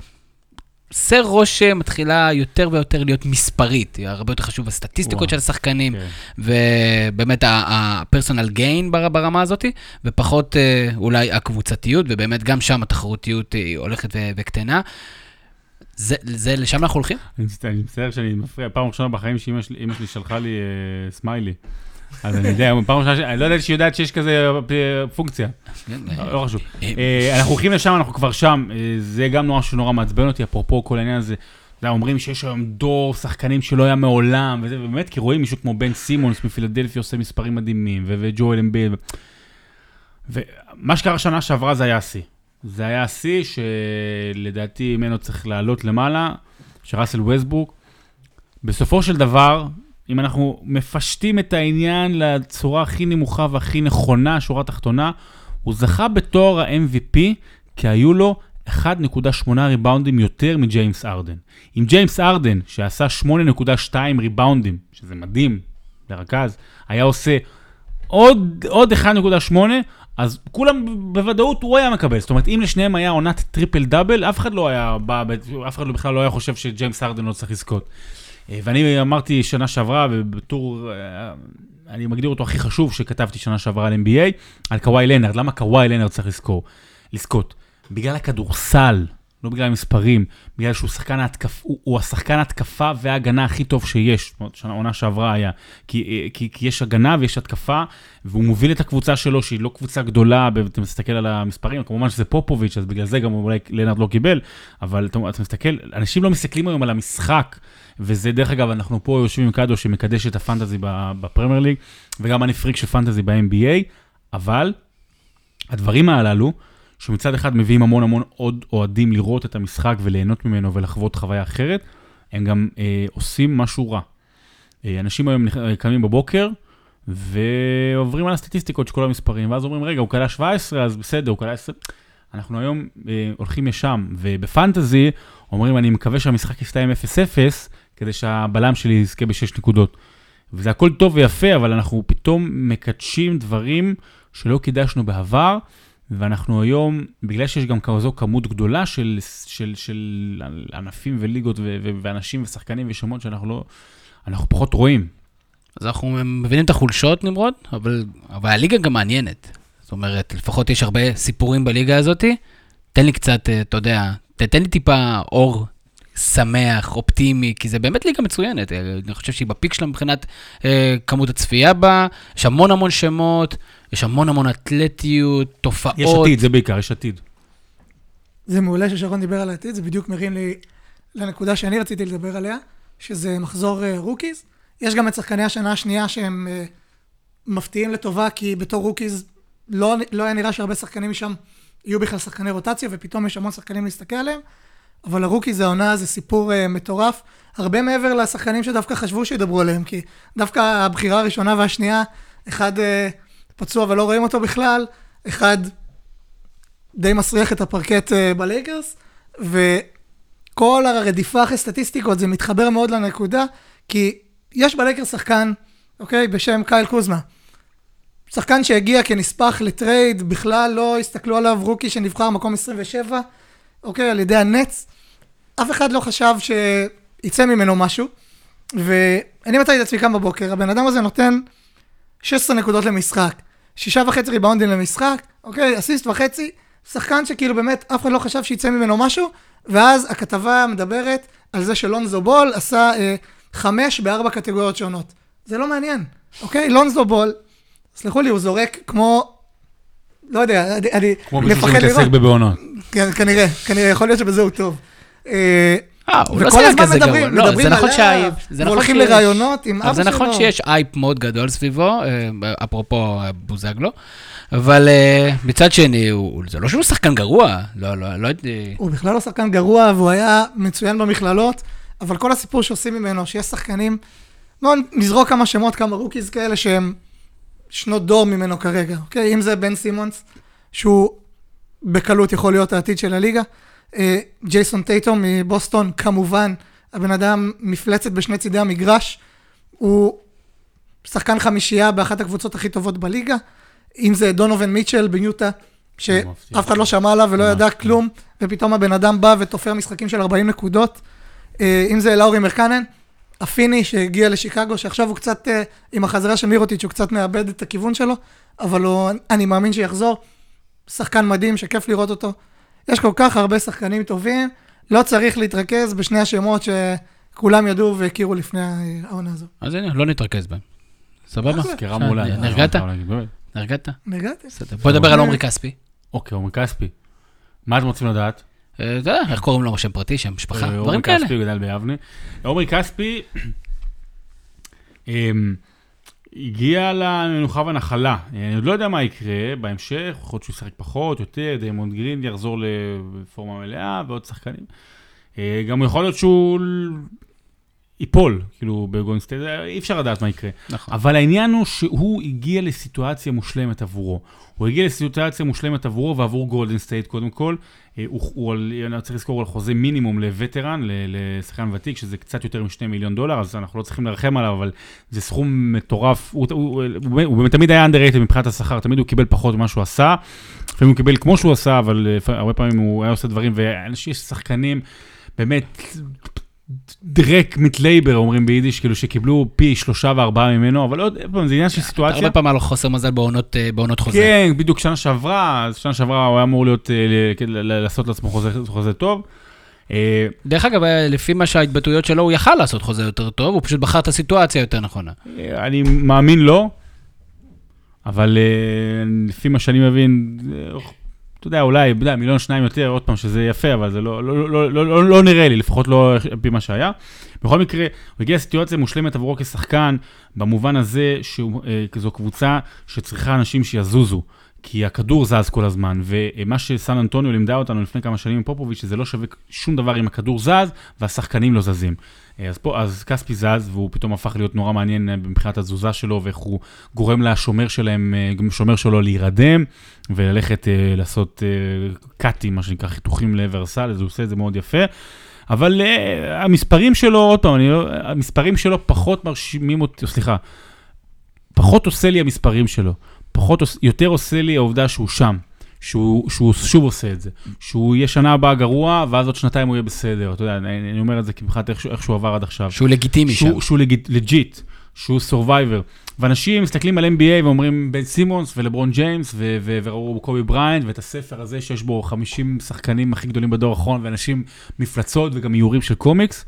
עושה רושם, מתחילה יותר ויותר להיות מספרית. היא הרבה יותר חשוב הסטטיסטיקות. של השחקנים, כן. ובאמת ה-personal gain בר- ברמה הזאת, ופחות אה, אולי הקבוצתיות, ובאמת גם שם התחרותיות היא הולכת וקטנה. זה, זה, לשם אנחנו הולכים? אני מצטער- אני מצטער שאני מפריע, פעם ראשונה בחיים שאימא שלי שלחה לי אה, סמיילי. אז אני יודע, פעם ראשונה, אני לא יודע שהיא יודעת שיש כזה אה, פונקציה, לא לא חשוב. אה, אנחנו הולכים לשם, אנחנו כבר שם, אה, זה גם נורא שנורא מעצבן אותי, אפרופו כל העניין הזה. אתה יודע, אומרים שיש היום דור שחקנים שלא היה מעולם, וזה, ובאמת, כי רואים מישהו כמו בן סימונס מפילדלפי עושה מספרים מדהימים, וג'ואל אמביל. ומה שקרה שנה שעברה זה היה השיא. זה היה השיא שלדעתי ממנו צריך לעלות למעלה, שראסל וסטבורג. בסופו של דבר, אם אנחנו מפשטים את העניין לצורה הכי נמוכה והכי נכונה, שורה תחתונה, הוא זכה בתואר ה-MVP, כי היו לו 1.8 ריבאונדים יותר מג'יימס הארדן. אם ג'יימס הארדן, שעשה 8.2 ריבאונדים, שזה מדהים לרכז, היה עושה עוד, עוד 1.8, אז כולם בוודאות הוא היה מקבל. זאת אומרת, אם לשניהם היה עונת טריפל דאבל, אף אחד לא היה בא, אף אחד לא בכלל לא היה חושב שג'יימס הארדן לא צריך לזכות. אה, ואני אמרתי שנה שעברה, ובטור, אה, אני מגדיר אותו הכי חשוב שכתבתי שנה שעברה על NBA, על קוואי לנארד. למה קוואי לנארד צריך לזכור, לזכות? בגלל הכדורסל, לא בגלל המספרים, בגלל שהוא שחקן ההתקף, הוא, הוא השחקן ההתקפה וההגנה הכי טוב שיש, זאת אומרת, שנה עונה שעברה היה, כי, כי, כי יש הגנה ויש התקפה, והוא מוביל את הקבוצה שלו, שהיא לא קבוצה גדולה, אתה מסתכל על המספרים, כמובן שזה פופוביץ', אז בגלל זה גם אולי לנארד לא קיבל, אבל אתה, אתה מסתכל, אנשים לא מסתכלים היום על המשחק, וזה דרך אגב, אנחנו פה יושבים עם קאדו שמקדש את הפנטזי בפרמייר ליג, וגם אני פריק של פנטזי ב-NBA, אבל הדברים הללו, שמצד אחד מביאים המון המון עוד אוהדים לראות את המשחק וליהנות ממנו ולחוות חוויה אחרת, הם גם אה, עושים משהו רע. אה, אנשים היום נכ- קמים בבוקר ועוברים על הסטטיסטיקות של כל המספרים, ואז אומרים, רגע, הוא קלע 17, אז בסדר, הוא קלע 10. אנחנו היום אה, הולכים לשם, ובפנטזי אומרים, אני מקווה שהמשחק יסתיים 0-0, כדי שהבלם שלי יזכה בשש נקודות. וזה הכל טוב ויפה, אבל אנחנו פתאום מקדשים דברים שלא קידשנו בעבר, ואנחנו היום, בגלל שיש גם כזו כמות גדולה של, של, של ענפים וליגות ו- ו- ואנשים ושחקנים ושמות שאנחנו לא, אנחנו פחות רואים. אז אנחנו מבינים את החולשות, נמרוד, אבל, אבל הליגה גם מעניינת. זאת אומרת, לפחות יש הרבה סיפורים בליגה הזאת. תן לי קצת, אה, אתה יודע, ת- תן לי טיפה אור שמח, אופטימי, כי זה באמת ליגה מצוינת. אה, אני חושב שהיא ב peak שלה מבחינת אה, כמות הצפייה בה, יש המון המון שמות, יש המון המון אתלטיות, תופעות. יש עתיד, זה בעיקר, יש עתיד. זה מעולה ששרון דיבר על העתיד, זה בדיוק מרים לי לנקודה שאני רציתי לדבר עליה, שזה מחזור אה, rookies. יש גם את שחקני השנה השנייה שהם אה, מפתיעים לטובה, כי בתור rookies לא, לא היה נראה שהרבה שחקנים משם יהיו בכלל שחקני רוטציה, ופתאום יש המון שחקנים להסתכל עליהם. אבל ה rookies העונה זה סיפור אה, מטורף, הרבה מעבר לשחקנים שדווקא חשבו שידברו עליהם, כי דווקא הבחירה הראשונה והשנייה, אחד אה, פצוע ולא רואים אותו בכלל, אחד די מסריח את הפרקט אה, בלייקרס, וכל הרדיפה אחרי סטטיסטיקות זה מתחבר מאוד לנקודה, כי יש בלייקרס שחקן, אוקיי, בשם קייל קוזמה. שחקן שהגיע כנספח לטרייד, בכלל לא הסתכלו עליו, rookie שנבחר מקום 27, אוקיי, על ידי הנטס. אף אחד לא חשב שיצא ממנו משהו, ואני מצאתי את עצמי קם בבוקר, הבן אדם הזה נותן 16 נקודות למשחק, שישה וחצי ריבאונדים למשחק, אוקיי, אסיסט וחצי, שחקן שכאילו באמת אף אחד לא חשב שיצא ממנו משהו, ואז הכתבה מדברת על זה שלונזו בול עשה אה, חמש בארבע קטגוריות שונות. זה לא מעניין, אוקיי? לונזו בול, סלחו לי, הוא זורק כמו... לא יודע, אני, אני כמו מישהו מפחד שמתעסק לראות. בבעונות. כן, כנראה, כנראה, יכול להיות שבזה הוא טוב. אה, אה, הוא לא שיחק הזמן כזה גרוע. לא, זה נכון זה נכון והולכים שיש- לראיונות עם אבא זה שלו. נכון שיש אייפ מאוד גדול סביבו, אה, אפרופו אה, בוזגלו, אבל אה, מצד שני, זה לא שהוא שחקן גרוע, לא, לא, לא הייתי... הוא בכלל לא שחקן גרוע, והוא היה מצוין במכללות, אבל כל הסיפור שעושים ממנו, שיש שחקנים, בואו נזרוק כמה שמות, כמה rookies כאלה שהם שנות דור ממנו כרגע, אוקיי? אם זה בן סימונס, שהוא בקלות יכול להיות העתיד של הליגה. אה, ג'ייסון טייטום מבוסטון, כמובן, הבן אדם מפלצת בשני צידי המגרש. הוא שחקן חמישייה באחת הקבוצות הכי טובות בליגה. אם זה דונובן מיטשל ביוטה, שאף אחד לא שמע עליו ולא ידע. כלום, ופתאום הבן אדם בא ותופר משחקים של 40 נקודות. אה, אם זה לאורי מרקנן, הפיני שהגיע לשיקגו, שעכשיו הוא קצת, אה, עם החזרה של מירוטיץ', הוא קצת מאבד את הכיוון שלו, אבל הוא, אני מאמין שיחזור. שחקן מדהים, שכיף לראות אותו. יש כל כך הרבה שחקנים טובים, לא צריך להתרכז בשני השמות שכולם ידעו והכירו לפני העונה הזו. אז הנה, לא נתרכז בהם. סבבה? סקירה מעולה. נרגעת? באמת. נרגעת? נרגעתי? בסדר. בוא נדבר על עומרי כספי. אוקיי, עומרי כספי. מה אתם רוצים לדעת? אתה יודע, איך קוראים לו, שם פרטי, שם משפחה, אה, דברים עומרי כאלה. כספי גדל ביבנה. עומרי כספי (clears throat) אמ, הגיע למנוחה והנחלה. אני עוד לא יודע מה יקרה בהמשך, יכול להיות שהוא ישחק פחות, יותר, דריימונד גרין יחזור לפורמה מלאה ועוד שחקנים. אה, גם יכול להיות שהוא ייפול, כאילו בגולדן סטייט, אי אפשר לדעת מה יקרה. נכון. אבל העניין הוא שהוא הגיע לסיטואציה מושלמת עבורו. הוא הגיע לסיטואציה מושלמת עבורו ועבור גולדן סטייט קודם כל. אה, הוא, הוא על, אני צריך לזכור על חוזה מינימום ל veteran, לשחקן ותיק, שזה קצת יותר מ-2 מיליון דולר, אז אנחנו לא צריכים לרחם עליו, אבל זה סכום מטורף. הוא, הוא, הוא, הוא, הוא תמיד היה underrated מבחינת השכר, תמיד הוא קיבל פחות ממה שהוא עשה. לפעמים הוא קיבל כמו שהוא עשה, אבל אה, הרבה פעמים הוא היה עושה דברים, ואנשים, יש שחקנים, באמת, דרעק מיט לעבער, אומרים ביידיש, כאילו שקיבלו פי שלושה וארבעה ממנו, אבל עוד פעם, זה עניין של סיטואציה. הרבה פעמים היה לו חוסר מזל בעונות אה, חוזה. כן, בדיוק שנה שעברה, שנה שעברה הוא היה אמור להיות, אה, כן, לעשות לעצמו חוזה, טוב. אה, דרך אגב, לפי מה שההתבטאויות שלו, הוא יכל לעשות חוזה יותר טוב, הוא פשוט בחר את הסיטואציה יותר נכונה. אני מאמין לו, אבל לפי מה שאני מבין, יודע, אולי, אתה יודע, מיליון שניים יותר, עוד פעם, שזה יפה, אבל זה לא, לא, לא, לא, לא, לא נראה לי, לפחות לא על פי מה שהיה. בכל מקרה, הוא הגיע לסיטואציה מושלמת עבורו כשחקן, במובן הזה שזו קבוצה שצריכה אנשים שיזוזו. כי הכדור זז כל הזמן, ומה שסן אנטוניו לימדה אותנו לפני כמה שנים עם פופוביץ', שזה לא שווה שום דבר אם הכדור זז והשחקנים לא זזים. אז פה, אז כספי זז, והוא פתאום הפך להיות נורא מעניין אה, מבחינת התזוזה שלו, ואיך הוא גורם לשומר שלהם, אה, גם שומר שלו להירדם, וללכת אה, לעשות אה, קאטים, מה שנקרא, חיתוכים לעבר הסל, אז הוא עושה את זה מאוד יפה. אבל uh, המספרים שלו, עוד פעם, אני, לא- המספרים שלו פחות מרשימים אותי, סליחה, פחות עושה לי המספרים שלו, פחות, יותר עושה לי העובדה שהוא שם, שהוא, שהוא שוב עושה את זה, שהוא יהיה שנה הבאה גרוע, ואז עוד שנתיים הוא יהיה בסדר, אתה יודע, אני, אני אומר את זה כי מבחינת איך, שהוא- איך שהוא עבר עד עכשיו. שהוא לגיטימי שם. שהוא, שהוא לגיט, לג'יט, שהוא survivor. ואנשים מסתכלים על NBA ואומרים בן סימונס ולברון ג'יימס וראו קובי בריינט ואת הספר הזה שיש בו 50 שחקנים הכי גדולים בדור האחרון ואנשים מפלצות וגם איורים של קומיקס.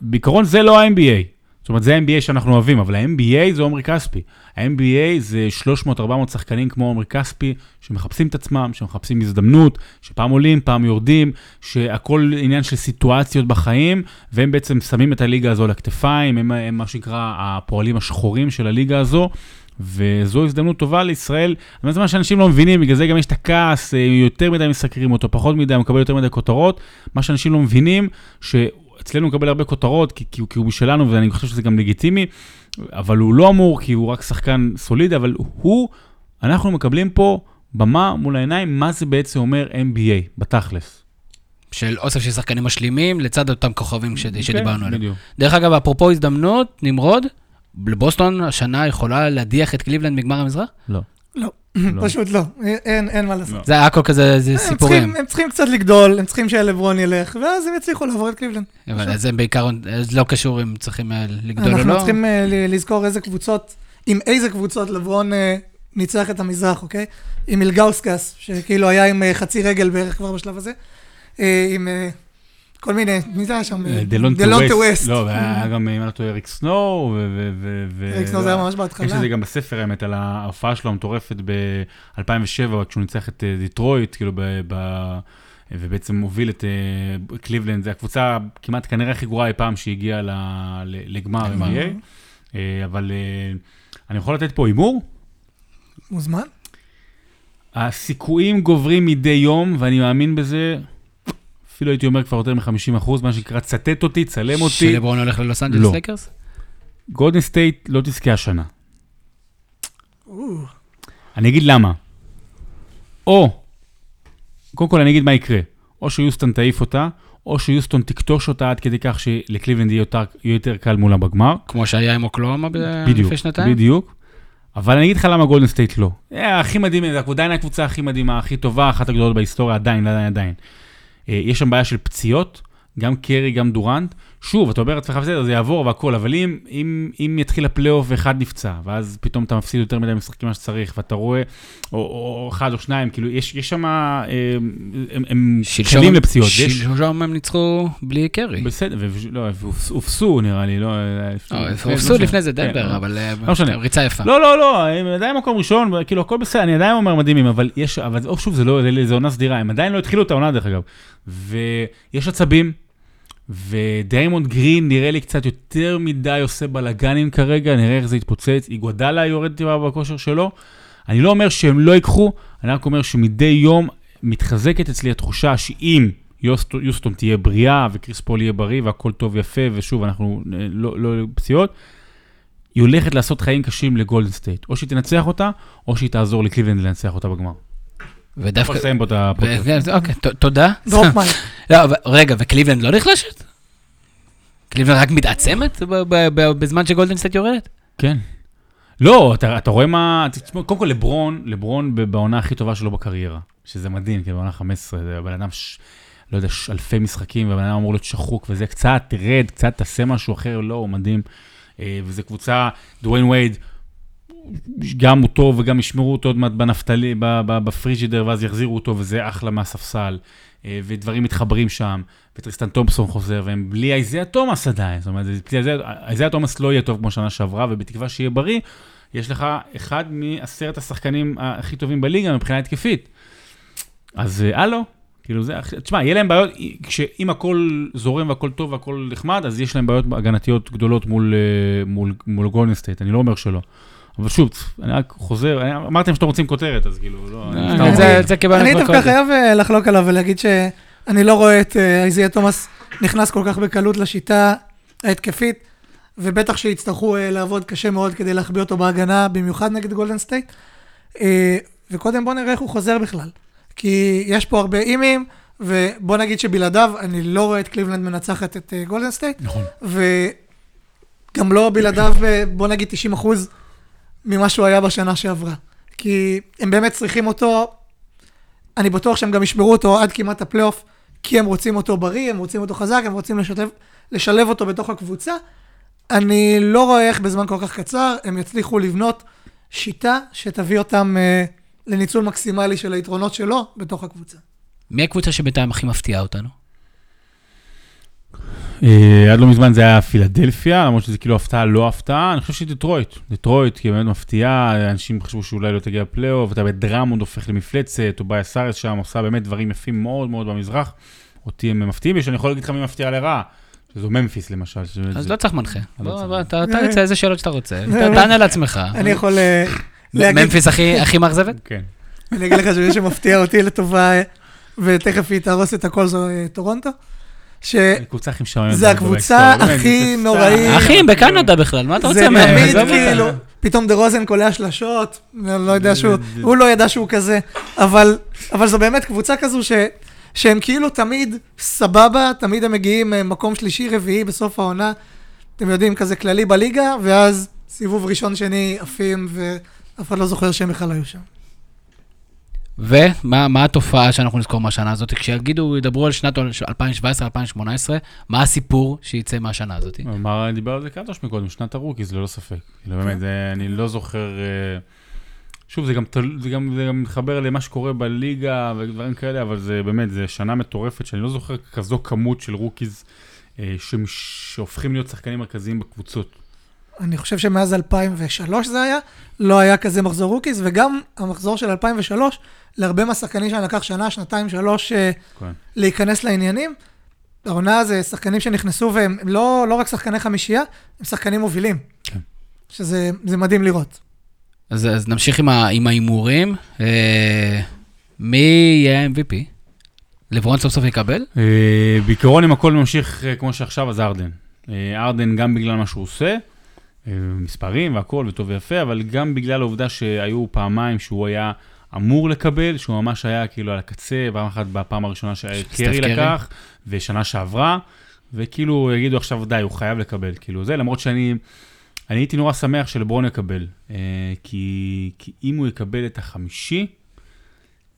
בעיקרון זה לא ה-NBA. זאת אומרת, זה ה-NBA שאנחנו אוהבים, אבל ה-NBA זה עומרי כספי. ה-NBA זה 300-400 שחקנים כמו עומרי כספי, שמחפשים את עצמם, שמחפשים הזדמנות, שפעם עולים, פעם יורדים, שהכל עניין של סיטואציות בחיים, והם בעצם שמים את הליגה הזו על הכתפיים, הם, הם מה שנקרא הפועלים השחורים של הליגה הזו. וזו הזדמנות טובה לישראל, זה מה שאנשים לא מבינים, בגלל זה גם יש את הכעס, אה, יותר מדי מסקרים אותו, פחות מדי, מקבל יותר מדי כותרות. מה שאנשים לא מבינים, שאצלנו הוא מקבל הרבה כותרות, כי, כי, הוא- כי הוא משלנו, ואני חושב שזה גם לגיטימי, אבל הוא לא אמור, כי הוא רק שחקן סולידי, אבל הוא, אנחנו מקבלים פה במה מול העיניים, מה זה בעצם אומר NBA, בתכלס. של אוסף של שחקנים משלימים, לצד אותם כוכבים ש- שדיברנו כן, עליהם. בדיוק. דרך אגב, אפרופו הזדמנות, נמרוד, לבוסטון השנה יכולה להדיח את קליבלנד מגמר המזרח? לא, לא. פשוט לא, אין, אין מה לעשות. לא. זה הכל כזה, זה סיפורים. הם צריכים קצת לגדול, הם צריכים שלברון ילך, ואז הם יצליחו לעבור את קליבלנד. אבל זה בעיקר זה לא קשור אם צריכים אה, לגדול או אנחנו לא. צריכים אה, לזכור איזה קבוצות, עם איזה קבוצות לברון אה, ניצח את המזרח, אוקיי? עם אילגאוסקס, שכאילו היה עם אה, חצי רגל בערך כבר בשלב הזה. אה, עם אה, כל מיני, מי זה היה שם? דלונטה דלונטה ווסט. לא, והיה גם, אם אני לא טועה, אריק סנואו. ו- אריק סנואו זה היה ממש בהתחלה. יש את זה גם בספר, האמת, על ההופעה שלו המטורפת ב-2007, כשהוא ניצח את אה, דיטרויט, כאילו, ב... ובעצם מוביל את אה, קליבלנד, זו הקבוצה כמעט כנראה הכי גרועה אי פעם שהגיעה לגמר. NBA, אה, אבל אה, אני יכול לתת פה הימור? מוזמן? הסיכויים גוברים מדי יום, ואני מאמין בזה, אפילו הייתי אומר כבר יותר מ-50 אחוז, מה שנקרא, צטט אותי, צלם אותי. שלברון הולך ללוס אנג'לס לא. לייקרס? גולדן סטייט לא תזכה השנה. אני אגיד למה. או, קודם כל אני אגיד מה יקרה. או שיוסטון תעיף אותה, או שיוסטון תכתוש אותה עד כדי כך שלקליבלנד יהיה יותר, קל מולה בגמר. כמו שהיה עם אוקלהומה בדיוק, לפני שנתיים? בדיוק. אבל אני אגיד לך למה גולדן סטייט לא. אה, הכי מדהים, עדיין הקבוצה הכי מדהימה, הכי טובה, אחת הגדולות בהיסטוריה, עדיין, עדיין, עדיין. אה, יש שם בעיה של פציעות, גם קרי, גם דורנט. שוב, אתה אומר לעצמך, בסדר, זה יעבור והכל, אבל אם, אם, אם יתחיל הפלייאוף ואחד נפצע, ואז פתאום אתה מפסיד יותר מדי משחקים מה שצריך, ואתה רואה, או, או אחד או שניים, כאילו, יש, יש שם, אה, הם, הם קלים לפציעות. שלשום הם ניצחו בלי קרי. בסדר, ולא, והפסידו נראה לי, לא... לא, לפני- הפסידו לא לפני זה כן, דנבר, לא. אבל אה, לא משנה. ריצה יפה. לא, לא, לא, הם עדיין מקום ראשון, כאילו, הכל בסדר, אני עדיין אומר מדהימים, אבל יש, אבל או, שוב, זה לא, זה עונה סדירה, הם עדיין לא התחילו את העונה, דרך אגב. ויש עצבים, ודריימונד גרין נראה לי קצת יותר מדי עושה בלאגנים כרגע, נראה איך זה יתפוצץ, איגוודלה יורד טיפה בכושר שלו. אני לא אומר שהם לא ייקחו, אני רק אומר שמדי יום מתחזקת אצלי התחושה שאם יוסט- יוסטון תהיה בריאה וקריס פול יהיה בריא והכל טוב ויפה, ושוב, אנחנו אה, לא, לא פציעות, היא הולכת לעשות חיים קשים לגולדן סטייט. או שהיא תנצח אותה, או שהיא תעזור לקליבלנד לנצח אותה בגמר. ודווקא... לסיים פה את הפודקאסט. ו- אוקיי, תודה. Drop mic. (laughs) לא, רגע, וקליבלנד לא נחלשת? קליבלנד רק מתעצמת ב- ב- ב- בזמן שגולדן סטייט יורדת? כן. לא, אתה, אתה רואה מה... תשמע, קודם כל לברון, לברון ב- בעונה הכי טובה שלו בקריירה, שזה מדהים, כי בעונה 15, זה בן אדם, ש... לא יודע, ש- אלפי משחקים, והבן אדם אמור להיות שחוק, וזה קצת, תרד, קצת תעשה משהו אחר, לא, הוא מדהים. אה, וזו קבוצה, דוויין וייד, גם טוב וגם ישמרו אותו עוד מעט בנפתלי, בפריג'ידר, ואז יחזירו אותו, וזה אחלה מהספסל. אה, ודברים מתחברים שם, וטריסטן תומפסון חוזר, והם בלי אייזיה תומאס עדיין. זאת אומרת, אייזיה- תומאס לא יהיה טוב כמו שנה שעברה, ובתקווה שיהיה בריא, יש לך אחד מעשרת השחקנים הכי טובים בליגה מבחינה התקפית. אז אה, הלו, כאילו זה, תשמע, יהיה להם בעיות, כשאם הכל זורם והכל טוב והכל נחמד, אז יש להם בעיות הגנתיות גדולות מול, אה, מול, מול גולדן סטייט, אני לא אומר שלא. אבל שוב, אני רק חוזר, אמרתם שאתם רוצים כותרת, אז כאילו, לא... אני אה, אני כבר דווקא. חייב אה, לחלוק עליו ולהגיד שאני לא רואה את אה, אייזיה תומאס נכנס כל כך בקלות לשיטה ההתקפית, ובטח שיצטרכו אה, לעבוד קשה מאוד כדי להחביא אותו בהגנה, במיוחד נגד גולדן סטייט. אה, וקודם בוא נראה איך הוא חוזר בכלל. כי יש פה הרבה אימים, ובוא נגיד שבלעדיו אני לא רואה את קליבלנד מנצחת את אה, גולדן סטייט, נכון. וגם לא בלעדיו, אה, בוא נגיד 90 אחוז ממה שהוא היה בשנה שעברה. כי הם באמת צריכים אותו, אני בטוח שהם גם ישמרו אותו עד כמעט הפלייאוף, כי הם רוצים אותו בריא, הם רוצים אותו חזק, הם רוצים לשתף, לשלב אותו בתוך הקבוצה. אני לא רואה איך בזמן כל כך קצר הם יצליחו לבנות שיטה שתביא אותם אה, לניצול מקסימלי של היתרונות שלו בתוך הקבוצה. מי הקבוצה שבינתיים הכי מפתיעה אותנו? אה, עד לא מזמן זה היה פילדלפיה, למרות שזה כאילו הפתעה לא הפתעה, אני חושב שהיא דטרויט. דטרויט כי באמת מפתיעה, אנשים חשבו שאולי לא תגיע לפלייאוף, אנדרה דרמונד הופך למפלצת, טוביאס האריס שם עושה באמת דברים יפים מאוד מאוד במזרח. אותי הם מפתיעים, ושאני יכול להגיד לך מי מפתיע לרעה, שזו ממפיס למשל. אז זה- לא צריך מנחה. לא אתה אתה תרצה איזה שאלות שאתה רוצה. ת- תענה לעצמך. אני יכול אה, להגיד, ממפיס הכי הכי מאכזבת? כן. אני אגיד לך שמי שמפתיע אותי לטובה, אה, ותכף היא תהרוס את הכל זו אה, טורונטו, שזה קבוצה הכי משעממת. זה הקבוצה בהיסטוריה, הכי באמת, זה נוראית. סתם. אחי, הם בקנדה בכלל, מה אתה רוצה מהם? תמיד עזוב אותם. כאילו, פתאום דה רוזן קולע שלשות, לא יודע שהוא, זה- הוא לא ידע שהוא כזה, אבל, אבל זו באמת קבוצה כזו ש, שהם כאילו תמיד סבבה, תמיד הם מגיעים אה, מקום שלישי, רביעי בסוף העונה, אתם יודעים, כזה כללי בליגה, ואז סיבוב ראשון, שני, עפים, ואף אחד לא זוכר שהם בכלל היו שם. ומה מה התופעה שאנחנו נזכור מהשנה הזאת? כשיגידו, ידברו על שנת 2017-2018, מה הסיפור שיצא מהשנה הזאת? אמר, דיבר על זה קטוש מקודם, שנת ה rookies, ללא ספק. כאילו, באמת, אני לא זוכר אה, שוב, זה גם, זה, גם, זה גם מתחבר למה שקורה בליגה ודברים כאלה, אבל זה באמת, זה שנה מטורפת, שאני לא זוכר כזו כמות של rookies אה, שהופכים להיות שחקנים מרכזיים בקבוצות. אני חושב שמאז 2003 זה היה, לא היה כזה מחזור rookies, וגם המחזור של 2003, להרבה מהשחקנים שלנו לקח שנה, שנתיים, שלוש אה, כן. להיכנס לעניינים. העונה זה שחקנים שנכנסו והם הם לא, לא רק שחקני חמישייה, הם שחקנים מובילים. כן. שזה זה מדהים לראות. אז, אז נמשיך עם ההימורים. אה, מי יהיה ה-MVP? לברון סוף סוף יקבל? אה, בעיקרון, אם הכל ממשיך אה, כמו שעכשיו, אז ארדן. אה, ארדן גם בגלל מה שהוא עושה, מספרים והכל, וטוב ויפה, אבל גם בגלל העובדה שהיו פעמיים שהוא היה אמור לקבל, שהוא ממש היה כאילו על הקצה, פעם אחת בפעם הראשונה שקרי קרי. לקח, ושנה שעברה, וכאילו יגידו עכשיו, די, הוא חייב לקבל, כאילו זה, למרות שאני... אני הייתי נורא שמח שלברון יקבל, אה, כי, כי אם הוא יקבל את החמישי,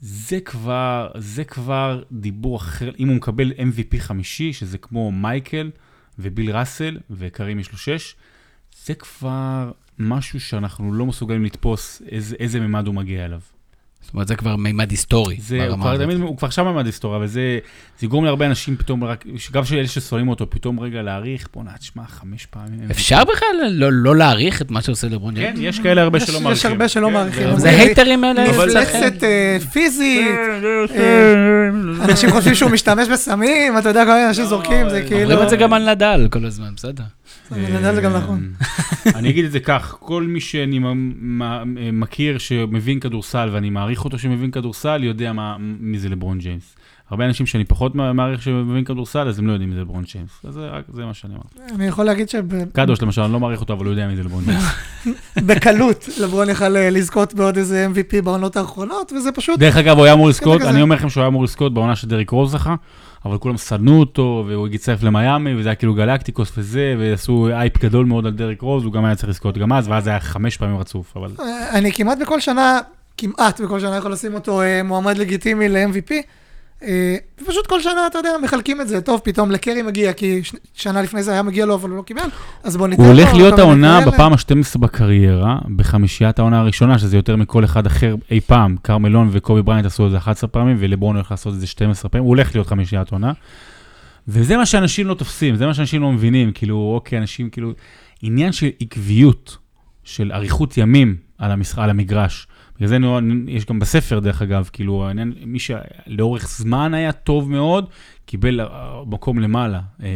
זה כבר, זה כבר דיבור אחר, אם הוא מקבל MVP חמישי, שזה כמו מייקל וביל ראסל, וקרים יש לו שש, זה כבר משהו שאנחנו לא מסוגלים לתפוס איזה, איזה ממד הוא מגיע אליו. זאת אומרת, זה כבר מימד היסטורי. זה, הוא, כבר. תמיד, הוא כבר שם ממד היסטוריה, אבל זה, זה יגרום להרבה אנשים פתאום, רק, גם של אלה ששונאים אותו, פתאום רגע להעריך, בוא'נה, תשמע, חמש פעמים. אפשר בכלל לא, לא להעריך את מה שעושה לברון כן, ג'יימס? יש כאלה הרבה יש- שלא יש מעריכים. הרבה שלא כן, מעריכים. זה- הייטרים האלה. מפלצת אה, פיזית, אה, אנשים חושבים שהוא משתמש בסמים, אתה יודע, כל מיני אנשים זורקים, זה כאילו... אומרים את זה גם על נדל כל הזמן, בסדר. נדל זה גם נכון. (laughs) אני אגיד את זה כך, כל מי שאני מ- מכיר שמבין כדורסל, ואני מעריך אותו שמבין כדורסל, יודע מי זה לברון ג'יימס. הרבה אנשים שאני פחות מעריך שמבין כדורסל, אז הם לא יודעים מי זה לברון ג'יימס. אז זה מה שאני אמרתי. אני יכול להגיד קדוש למשל, אני לא מעריך אותו, אבל הוא יודע מי זה לברון ג'יימס. (laughs) שבקלות לברון יכל אה, לזכות בעוד איזה MVP בעונות האחרונות, וזה פשוט... דרך אגב, הוא היה אמור לזכות. אני אומר לכם שהוא היה אמור לזכות בעונה שדריק רוז זכה, אבל כולם שנאו אותו, והוא הצטרף למיאמי, וזה היה כאילו גלקטיקוס וזה, ועשו הייפ גדול מאוד על דריק רוז, הוא גם היה צריך לזכות גם אז, ואז היה חמש פעמים רצוף, אבל... אה, אני כמעט בכל שנה, כמעט בכל שנה יכול לשים אותו אה, מועמד לגיטימי ל-MVP. אה, ופשוט כל שנה, אתה יודע, מחלקים את זה. טוב, פתאום לקרי מגיע, כי שנה לפני זה היה מגיע לו, אבל הוא לא קיבל, אז בוא ניתן לו. הוא הולך להיות העונה. בפעם ה-12 בקריירה, בחמישיית העונה הראשונה, שזה יותר מכל אחד אחר אי פעם. קרמלון וקובי בריינט עשו את זה 11 פעמים, ולברון הולך לעשות את זה 12 פעמים, הוא הולך להיות חמישיית עונה. וזה מה שאנשים לא תופסים, זה מה שאנשים לא מבינים, כאילו, אוקיי, אנשים, כאילו, עניין של עקביות, של אריכות ימים על, המשח... על המגרש. בגלל זה נורא, יש גם בספר, דרך אגב, כאילו, העניין, מי שלאורך זמן היה טוב מאוד, קיבל אה, מקום למעלה. אה,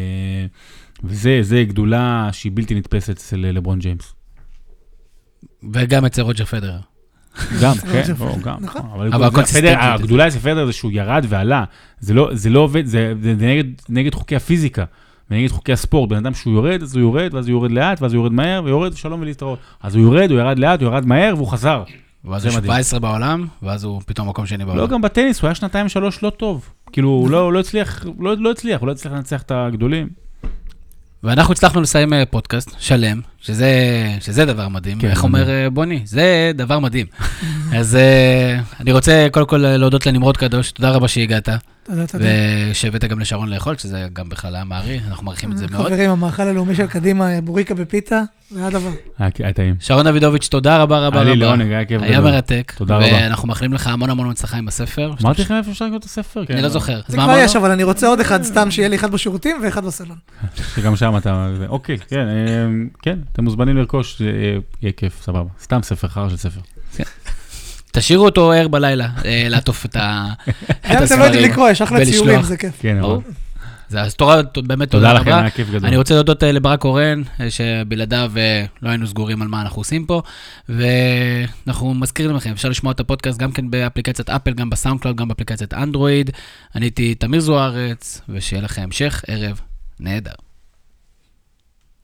וזה זה גדולה שהיא בלתי נתפסת אצל לברון ג'יימס. וגם אצל רוג'ר פדרר. גם, (laughs) כן, פדרר, גם. נכון. אבל הגדולה אצל פדר זה שהוא ירד ועלה. זה לא זה לא עובד, זה זה נגד- נגד חוקי הפיזיקה. ונגד חוקי הספורט, בן אדם שהוא יורד, אז הוא יורד, ואז הוא יורד לאט, ואז הוא יורד מהר, ויורד, שלום ולהתראות. אז הוא יורד, הוא ירד לאט, הוא ירד מהר, והוא חזר. ואז הוא מדהים. 17 בעולם, ואז הוא פתאום מקום שני בעולם. לא, גם בטניס, הוא היה שנתיים שלוש לא טוב. כאילו, הוא לא- לא הצליח, לא לא הצליח, הוא לא הצליח לנצח את הגדולים. ואנחנו הצלחנו לסיים אה, פודקאסט שלם, שזה, שזה דבר מדהים. כן, איך. אומר אה, בוני? זה דבר מדהים. (laughs) אז אה, אני רוצה קודם כל להודות לנמרוד קדוש, תודה רבה שהגעת, תודה, תודה. ושהבאת גם לשרון לאכול, שזה גם בכלל היה מעריך, אנחנו מעריכים את זה מאוד. חברים, המאכל הלאומי של קדימה, בוריקה בפיתה, זה הדבר. היה היה טעים. שרון דוידוביץ', תודה רבה רבה היה לי רבה. לעונג, היה כיף היה. מרתק. תודה רבה. ואנחנו מאחלים לך המון המון הצלחה עם הספר. אמרתי לכם איפה אפשר לקרוא את הספר? אני כן, לא זוכר. אז זה מה כבר? יש, אבל אני רוצה עוד אחד סתם, שיהיה לי אחד בשירותים ואחד בסלון. שגם שם אתה... אוקיי, כן, אה, כן, אתם מוזמנים לרכוש, אה, יהיה כיף, סבבה. סתם ספר, חרא של ספר. תשאירו אותו ער בלילה, אה, לעטוף את ה- (laughs) את גם אם אתם לא יודעים הספרים. לקרוא, יש אחלה. ציורים, זה כיף. כן, ברור. אבל... זה אז תודה, באמת תודה תודה לכם, רבה. היה כיף גדול. אני רוצה להודות אה, לברק קורן, אה, שבלעדיו לא היינו סגורים על מה אנחנו עושים פה, ואנחנו מזכירים לכם, אפשר לשמוע את הפודקאסט גם כן באפליקציית אפל, גם בסאונד קלאוד, גם באפליקציית אנדרואיד. אני הייתי תמיר זוארץ, ושיהיה לכם המשך ערב נהדר.